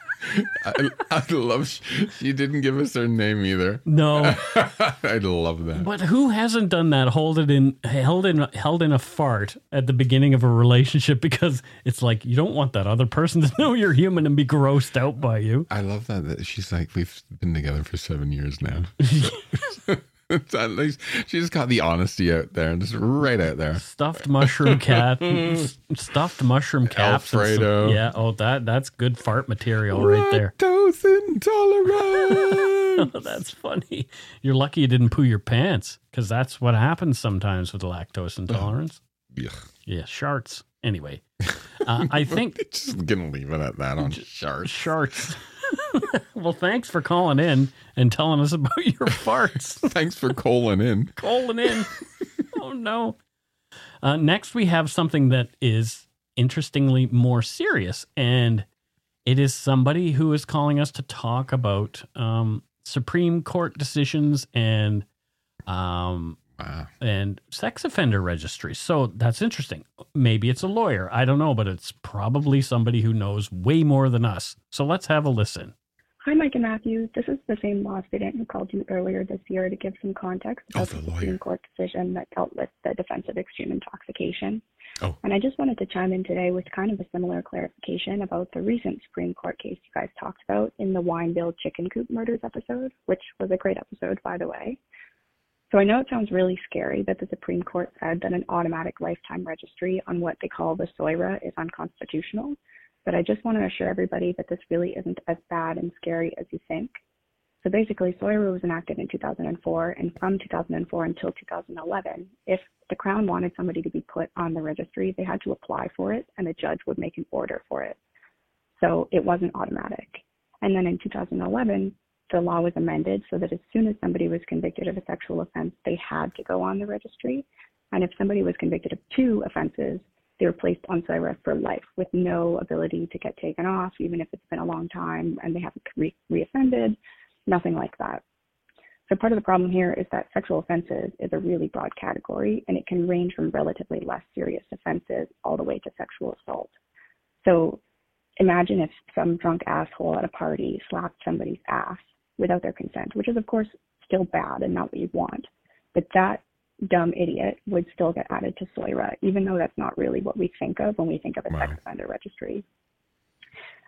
I, I love. She didn't give us her name either. No. I love that. But who hasn't done that? Hold it in, held in, held in a fart at the beginning of a relationship because it's like you don't want that other person to know you're human and be grossed out by you. I love that, that she's like, we've been together for seven years now. At least she just got the honesty out there and just right out there. Stuffed mushroom cat, stuffed mushroom caps, and some- Alfredo. yeah, oh that that's good fart material right there. Lactose intolerant. that's funny. You're lucky you didn't poo your pants because that's what happens sometimes with lactose intolerance. Yuck. Yeah, sharts. Anyway, uh, I think just gonna leave it at that on sharks. Sharks. well, thanks for calling in and telling us about your farts. Thanks for calling in. calling in. oh no. Uh, next, we have something that is interestingly more serious, and it is somebody who is calling us to talk about um, Supreme Court decisions and um, and sex offender registries. So that's interesting. Maybe it's a lawyer. I don't know, but it's probably somebody who knows way more than us. So let's have a listen. Hi, Mike and Matthew. This is the same law student who called you earlier this year to give some context oh, about the, Supreme Court decision that dealt with the defense of extreme intoxication. Oh. And I just wanted to chime in today with kind of a similar clarification about the recent Supreme Court case you guys talked about in the Wineville chicken coop murders episode, which was a great episode, by the way. So I know it sounds really scary that the Supreme Court said that an automatic lifetime registry on what they call the SOIRA is unconstitutional, but I just want to assure everybody that this really isn't as bad and scary as you think. So basically, SOIRA was enacted in 2004, and from 2004 until 2011, if the Crown wanted somebody to be put on the registry, they had to apply for it, and a judge would make an order for it. So it wasn't automatic. And then in 2011, the law was amended so that as soon as somebody was convicted of a sexual offense, they had to go on the registry. And if somebody was convicted of two offenses, they were placed on SOIRA for life with no ability to get taken off, even if it's been a long time and they haven't re- reoffended, nothing like that. So part of the problem here is that sexual offenses is a really broad category and it can range from relatively less serious offenses all the way to sexual assault. So imagine if some drunk asshole at a party slapped somebody's ass without their consent, which is of course still bad and not what you want. But that dumb idiot would still get added to SOIRA, even though that's not really what we think of when we think of a sex offender registry.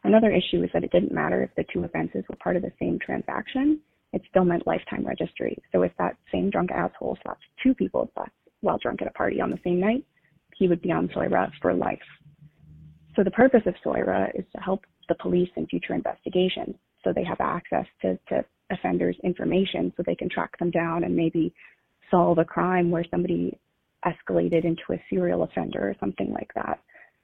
Another issue is that it didn't matter if the two offenses were part of the same transaction, it still meant lifetime registry. So if that same drunk asshole slapped two people while drunk at a party on the same night, he would be on SOIRA for life. So the purpose of SOIRA is to help the police in future investigations so they have access to, to offenders' information so they can track them down and maybe solve a crime where somebody escalated into a serial offender or something like that.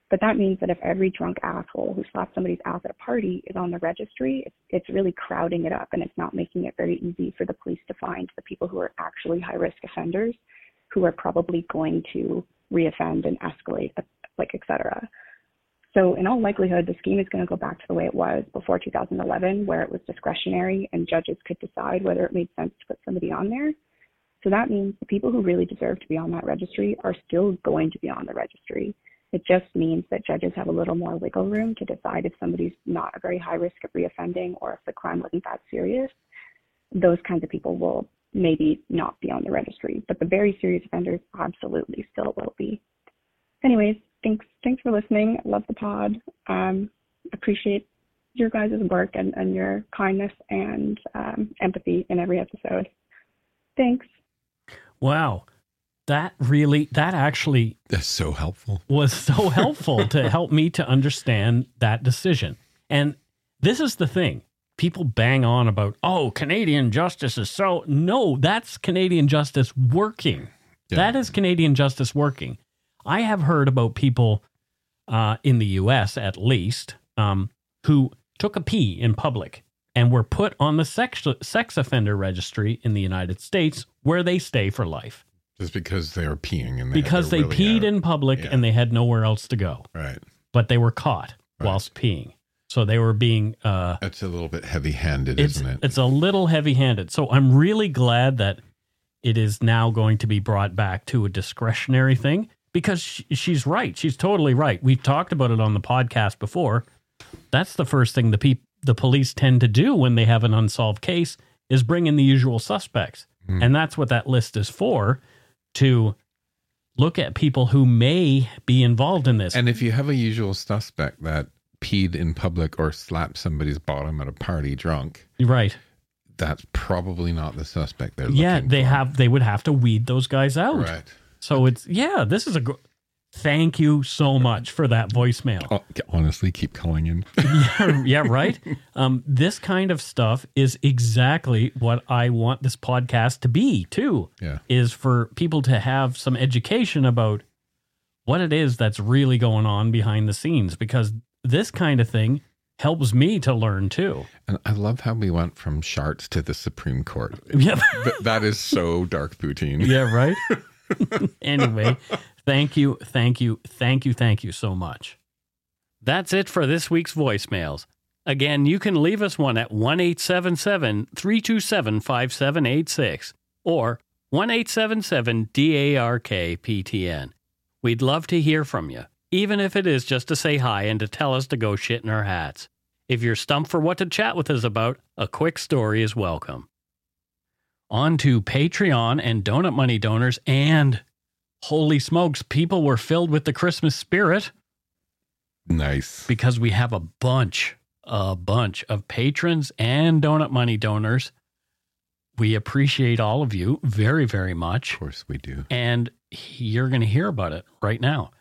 But that means that if every drunk asshole who slapped somebody's ass at a party is on the registry, it's, it's really crowding it up and it's not making it very easy for the police to find the people who are actually high risk offenders who are probably going to reoffend and escalate, like, et cetera. So in all likelihood, the scheme is going to go back to the way it was before 2011, where it was discretionary and judges could decide whether it made sense to put somebody on there. So that means the people who really deserve to be on that registry are still going to be on the registry. It just means that judges have a little more wiggle room to decide if somebody's not a very high risk of reoffending or if the crime wasn't that serious. Those kinds of people will maybe not be on the registry, but the very serious offenders absolutely still will be. Anyways, thanks thanks for listening. Love the pod. Um, appreciate your guys' work and, and your kindness and um, empathy in every episode. Thanks. Wow. That really, that actually That's so helpful. was so helpful to help me to understand that decision. And this is the thing. People bang on about, oh, Canadian justice is so. No, that's Canadian justice working. Yeah. That is Canadian justice working. I have heard about people uh, in the US, at least, um, who took a pee in public and were put on the sex, sex offender registry in the United States where they stay for life Just because they were peeing and they because they really peed out. in public Yeah. and they had nowhere else to go, Right. but they were caught Right. whilst peeing. So they were being uh, That's a little bit heavy handed, isn't it? it's a little heavy-handed. So I'm really glad that it is now going to be brought back to a discretionary thing because sh- she's right. She's totally right. We've talked about it on the podcast before. That's the first thing the peop- the police tend to do when they have an unsolved case is bring in the usual suspects. Hmm. And that's what that list is for to look at people who may be involved in this. And if you have a usual suspect that peed in public or slapped somebody's bottom at a party drunk, right. that's probably not the suspect they're Yeah, they for. have they would have to weed those guys out. Right. So it's yeah, this is a gr- thank you so much for that voicemail. Oh, honestly, keep calling in. yeah, yeah, right. Um, this kind of stuff is exactly what I want this podcast to be too. Yeah. Is for people to have some education about what it is that's really going on behind the scenes because this kind of thing helps me to learn too. And I love how we went from sharks to the Supreme Court. Yeah. Th- that is so dark poutine. Yeah, right. anyway, thank you, thank you, thank you, thank you so much. That's it for this week's voicemails. Again, you can leave us one at 1 877 327 5786 or 1 877 DARK PTN. We'd love to hear from you, even if it is just to say hi and to tell us to go shit in our hats. If you're stumped for what to chat with us about, a quick story is welcome on to Patreon and Donut Money donors, and holy smokes, people were filled with the Christmas spirit Nice. because we have a bunch, a bunch of patrons and Donut Money donors. We appreciate all of you very, very much. Of course we do. And you're going to hear about it right now.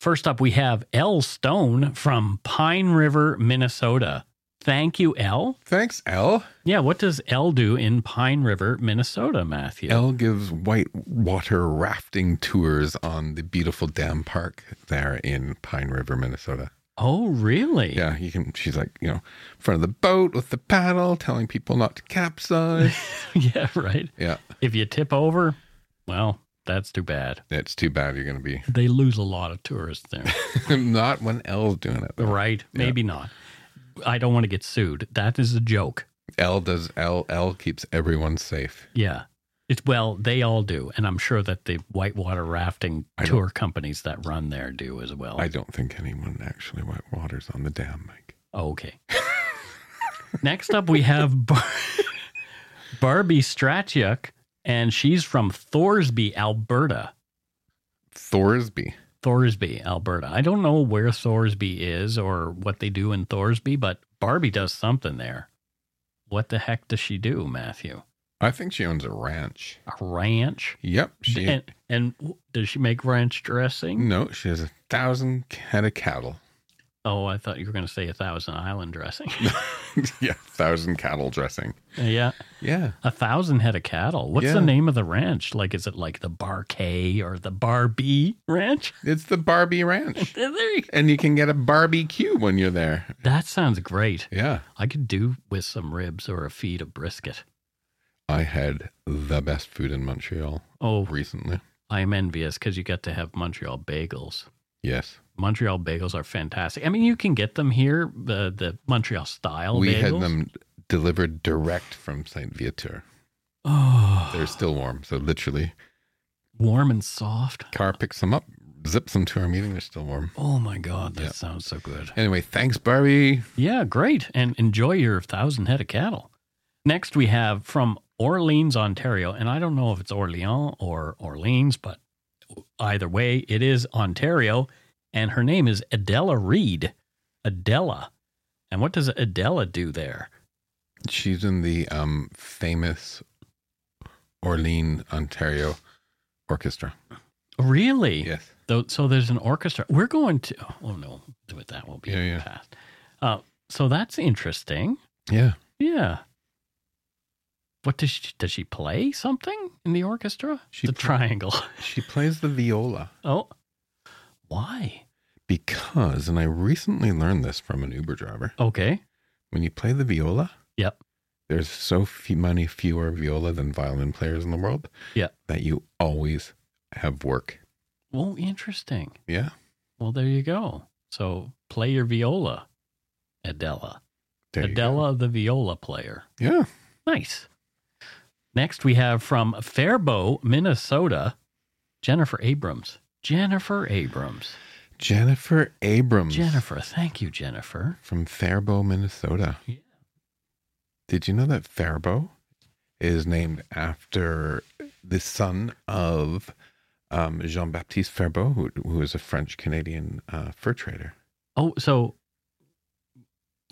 First up, we have L Stone from Pine River, Minnesota. Thank you, L. Thanks, L. Yeah, what does L do in Pine River, Minnesota, Matthew? L gives white water rafting tours on the beautiful dam park there in Pine River, Minnesota. Oh, really? Yeah, you can. She's like, you know, in front of the boat with the paddle, telling people not to capsize. yeah, right. yeah, If you tip over, well, that's too bad. it's too bad you're going to be They lose a lot of tourists there. not when L's doing it. though. right? Maybe not. I don't want to get sued. That is a joke. L does L. L keeps everyone safe. Yeah. It's well, they all do, and I'm sure that the whitewater rafting tour companies that run there do as well. I don't think anyone actually white waters on the dam, Mike. Okay. Next up, we have Bar- Barbie Strachuk, and she's from Thorsby, Alberta. Thorsby. Thorsby, Alberta. I don't know where Thorsby is or what they do in Thorsby, but Barbie does something there. What the heck does she do, Matthew? I think she owns a ranch. A ranch? Yep. She And, and does she make ranch dressing? no, she has a thousand head of cattle. Oh, I thought you were going to say a Thousand Island dressing. yeah, thousand cattle dressing. yeah. Yeah. A thousand head of cattle. What's Yeah. the name of the ranch? Like, is it like the Bar K or the Barbie Ranch? It's the Barbie Ranch. There you- and you can get a barbecue when you're there. that sounds great. Yeah. I could do with some ribs or a feed of brisket. I had the best food in Montreal Oh, recently. I am envious because you get to have Montreal bagels. Yes. Montreal bagels are fantastic. I mean, you can get them here, the the Montreal style. we bagels. had them delivered direct from Saint Viateur. Oh, They're still warm. So literally, warm and soft. car picks them up, zips them to our meeting. They're still warm. Oh my god, that Yeah. sounds so good. Anyway, thanks, Barbie. Yeah, great. And enjoy your thousand head of cattle. Next, we have from Orleans, Ontario. And I don't know if it's Orleans or Orleans, but either way, it is Ontario. And her name is Adela Reed. Adela. And what does Adela do there? She's in the um, famous Orleans, Ontario orchestra. Really? Yes. Though, so there's an orchestra. We're going to. Oh no, with that will be Yeah, yeah. past. Uh, So that's interesting. Yeah. Yeah. What does she does she play something in the orchestra? She the triangle. She plays the viola oh. Why? because, and I recently learned this from an Uber driver. Okay. When you play the viola, Yep. there's so few, many fewer viola than violin players in the world Yeah. that you always have work. Well, interesting. Yeah. Well, there you go. So play your viola, Adela. There you Adela, the viola player. Yeah. Nice. Next, we have from Faribault, Minnesota, Jennifer Abrams. Jennifer Abrams. Jennifer Abrams. Jennifer, thank you, Jennifer. From Faribault, Minnesota. Yeah. Did you know that Faribault is named after the son of um, Jean Baptiste Faribault, who, who was a French Canadian uh, fur trader? Oh, so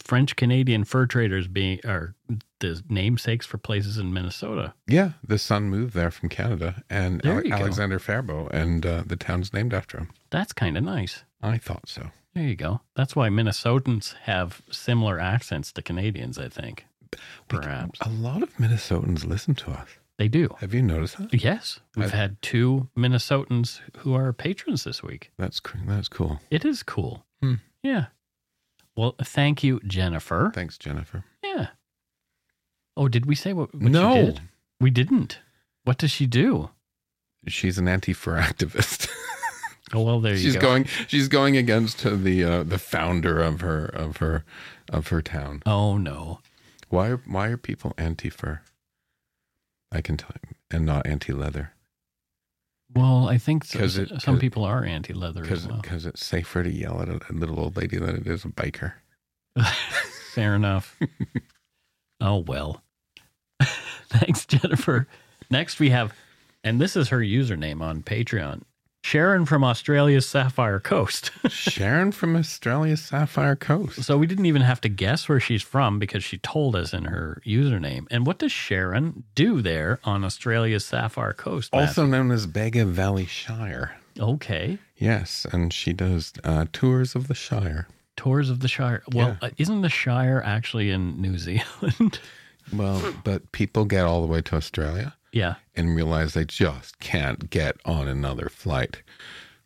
French Canadian fur traders being are the namesakes for places in Minnesota. Yeah, the son moved there from Canada, and Ale- Alexander Faribault, and uh, the town's named after him. That's kind of nice. I thought so. There you go. That's why Minnesotans have similar accents to Canadians, I think. Perhaps. A lot of Minnesotans listen to us. They do. Have you noticed that? Yes. We've I- had two Minnesotans who are patrons this week. That's that's cool. It is cool. Hmm. Yeah. Well, thank you, Jennifer. Thanks, Jennifer. Yeah. Oh, did we say what, what No. she did? We didn't. What does she do? She's an anti-fur activist. Oh well, there you she's go. going. She's going against the uh, the founder of her of her of her town. Oh no. Why why are people anti-fur? I can tell you, and not anti-leather. Well, I think so, it- some 'cause- people are anti-leather as well. Because well. it's safer to yell at a, a little old lady than it is a biker. Fair enough. oh well. Thanks, Jennifer. Next we have, and this is her username on Patreon. Sharon from Australia's Sapphire Coast. Sharon from Australia's Sapphire Coast. so we didn't even have to guess where she's from because she told us in her username. And what does Sharon do there on Australia's Sapphire Coast? Also known as Bega Valley Shire. Okay. Yes, and she does uh, tours of the Shire. Tours of the Shire. Well, Yeah. uh, isn't the Shire actually in New Zealand? Well, but people get all the way to Australia yeah. and realize they just can't get on another flight,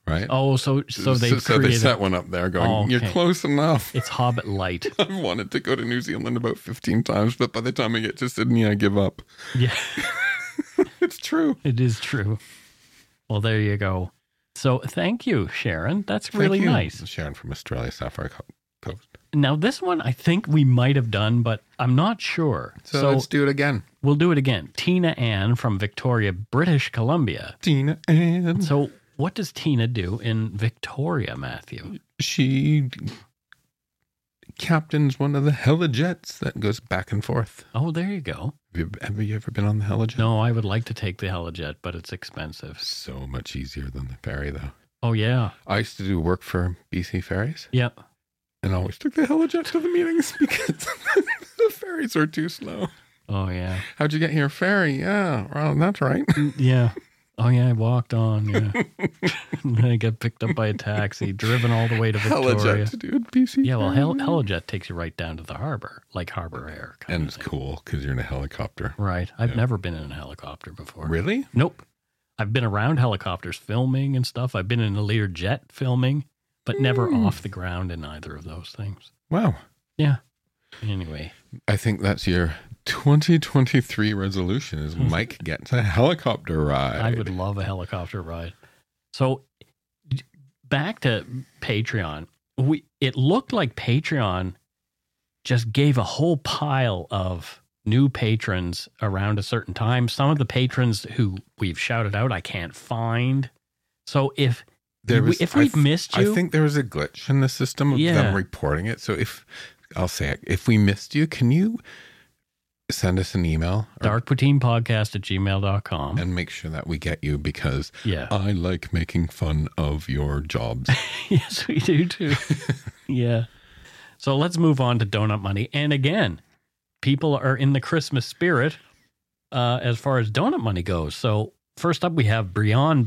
right? Oh, so so they so, they set one up there going, Oh, you're close enough. It's Hobbit Light. I've wanted to go to New Zealand about 15 times, but by the time I get to Sydney, I give up. Yeah. It's true. It is true. Well, there you go. So thank you, Sharon. That's Thank really you, nice. Sharon from Australia, South Co- Coast. Now, this one I think we might have done, but I'm not sure. So, let's do it again. we'll do it again. Tina Ann from Victoria, British Columbia. Tina and So, what does Tina do in Victoria, Matthew? she captains one of the helijets that goes back and forth. Oh, there you go. Have you, have you ever been on the helijet? No, I would like to take the Helijet, but it's expensive. So much easier than the ferry, though. Oh, yeah. I used to do work for BC Ferries Yep. And always took the helijet to the meetings because the ferries are too slow. Oh, yeah. How'd you get here? Ferry. Yeah, well, that's right. Mm, yeah. Oh, yeah. I walked on. Yeah. and then I got picked up by a taxi, driven all the way to Victoria. Helijet, dude. BC. Yeah, well, Hel- Helijet takes you right down to the harbor, like Harbor Air. kind And it's thing. cool because you're in a helicopter. Right. I've Yeah. never been in a helicopter before. Really? Nope. I've been around helicopters filming and stuff. I've been in a Lear jet filming, but never Hmm. off the ground in either of those things. Wow. Yeah. Anyway, I think that's your 2023 resolution is Mike gets a helicopter ride. I would love a helicopter ride. So back to Patreon. We it looked like Patreon just gave a whole pile of new patrons around a certain time. Some of the patrons who we've shouted out I can't find. So if There we- was- if we've missed you, I think there was a glitch in the system of Yeah. them reporting it. So if I'll say it, if we missed you, can you send us an email darkpoutinepodcast at gmail.com. and make sure that we get you because Yeah. I like making fun of your jobs. yes, we do too. yeah. So let's move on to donut money. And again, people are in the Christmas spirit uh, as far as donut money goes. So first up, we have Brianne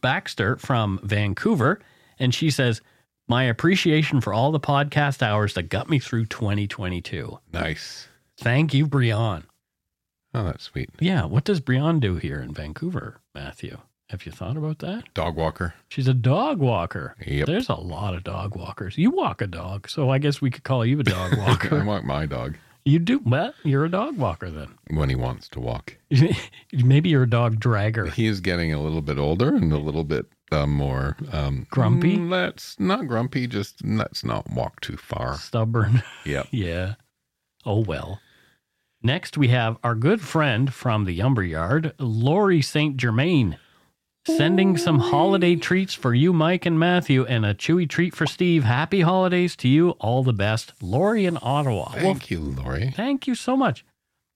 Baxter from Vancouver, and she says, My appreciation for all the podcast hours that got me through 2022. Nice. Thank you, Brian. Oh, that's sweet. Yeah, what does Brian do here in Vancouver, Matthew? Have you thought about that? Dog walker. She's a dog walker. Yep. There's a lot of dog walkers. You walk a dog, so I guess we could call you a dog walker. I walk my dog you do, well, you're a dog walker then. when he wants to walk. Maybe you're a dog dragger. He is getting a little bit older and a little bit uh, more um, Grumpy? mm, Let's not grumpy. Just let's not walk too far. Stubborn. Yeah. Yeah. Oh well. Next, we have our good friend from the Umber Yard, Lori St. Germain, sending some holiday treats for you, Mike and Matthew, and a chewy treat for Steve. Happy holidays to you. All the best. Lori in Ottawa. Thank well, you, Lori. thank you so much.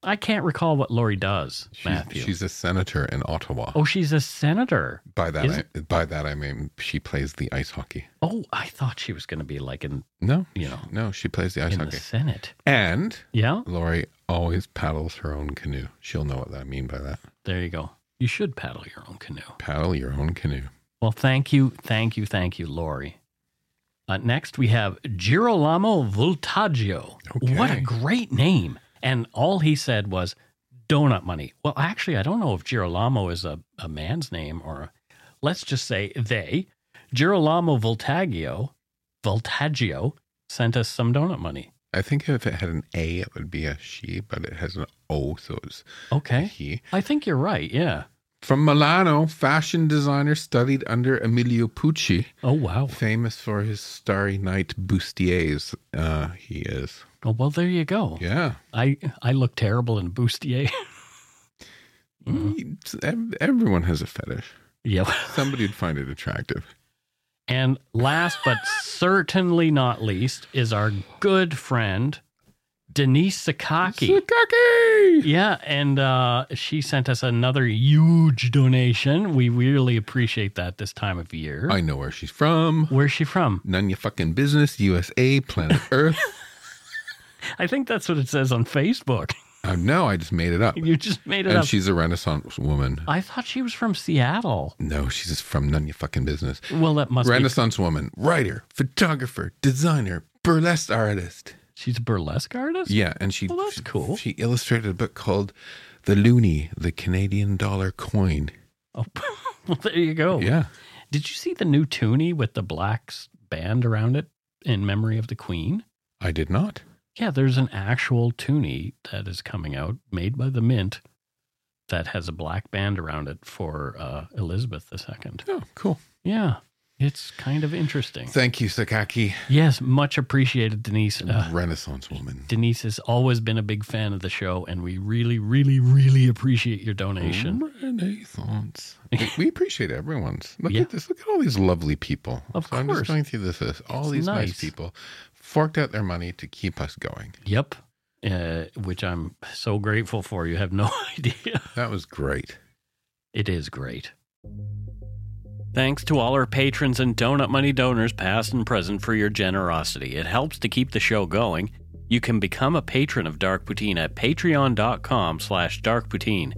I can't recall what Lori does, She's, Matthew. she's a senator in Ottawa. oh, she's a senator. by that, is- I, by that I mean she plays the ice hockey. Oh, I thought she was going to be like in, No, you know, no, she plays the ice in the hockey. Senate. And Yeah, Lori always paddles her own canoe. She'll know what I mean by that. there you go. You should paddle your own canoe. Paddle your own canoe. Well, thank you, thank you, thank you, Lori. Uh, next, we have Girolamo Voltaggio. What a great name! And all he said was donut money. Well, actually, I don't know if Girolamo is a, a man's name or a, let's just say they. Girolamo Voltaggio, Voltaggio sent us some donut money. I think if it had an A, it would be a she, but it has an O, so it's Okay, he. I think you're right. Yeah. From Milano, fashion designer studied under Emilio Pucci, Oh wow. famous for his Starry Night bustiers. Uh, he is. Oh well, there you go. Yeah. I I look terrible in bustier. Ev- Everyone has a fetish. Yeah. Somebody would find it attractive. And last but certainly not least is our good friend Denise Sakaki. Sakaki! Yeah, and uh, she sent us another huge donation. We really appreciate that this time of year. I know where she's from. Where's she from? None your fucking business. USA, planet Earth. I think that's what it says on Facebook. Uh, no, I just made it up. You just made it And up. And she's a Renaissance woman. I thought she was from Seattle. No, she's just from none of your fucking business. Well, that must be. Renaissance woman, writer, photographer, designer, burlesque artist. She's a burlesque artist? Yeah, and she Well, that's she- cool. She illustrated a book called The Loonie, the Canadian dollar coin. Oh, well, there you go. Yeah. Did you see the new toonie with the black band around it in memory of the Queen? I did not. Yeah, there's an actual toonie that is coming out made by the Mint that has a black band around it for uh, Elizabeth II. Oh, cool. Yeah, it's kind of interesting. Thank you, Sakaki. Yes, much appreciated, Denise. Uh, Renaissance woman. Denise has always been a big fan of the show, and we really, really, really appreciate your donation. Renaissance. we, we appreciate everyone's. Look Yeah. at this. Look at all these lovely people. Of So I'm just going through this. this. All It's these nice. nice. people forked out their money to keep us going. Yep, uh, which I'm so grateful for. You have no idea. That was great. It is great. Thanks to all our patrons and Donut Money donors, past and present, for your generosity. It helps to keep the show going. You can become a patron of Dark Poutine at patreon.com slash darkpoutine.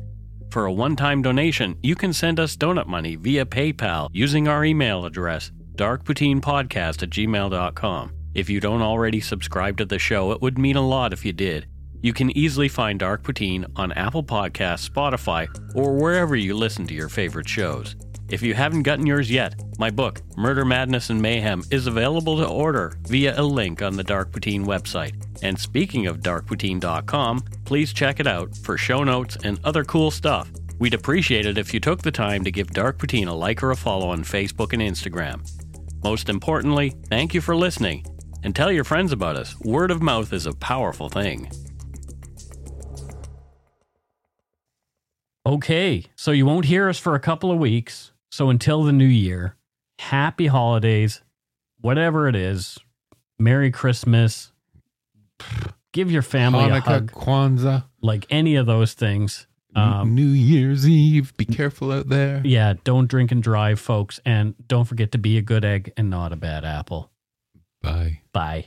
For a one-time donation, you can send us donut money via PayPal using our email address, darkpoutinepodcast at gmail.com. If you don't already subscribe to the show, it would mean a lot if you did. You can easily find Dark Poutine on Apple Podcasts, Spotify, or wherever you listen to your favorite shows. If you haven't gotten yours yet, my book, Murder, Madness, and Mayhem, is available to order via a link on the Dark Poutine website. And speaking of darkpoutine.com, please check it out for show notes and other cool stuff. We'd appreciate it if you took the time to give Dark Poutine a like or a follow on Facebook and Instagram. Most importantly, thank you for listening and tell your friends about us. Word of mouth is a powerful thing. Okay, so you won't hear us for a couple of weeks. So until the new year, happy holidays, whatever it is, Merry Christmas. Give your family a Hanukkah, hug, Kwanzaa, like any of those things. Um, New Year's Eve. Be careful out there. yeah, don't drink and drive, folks, and don't forget to be a good egg and not a bad apple. Bye. Bye.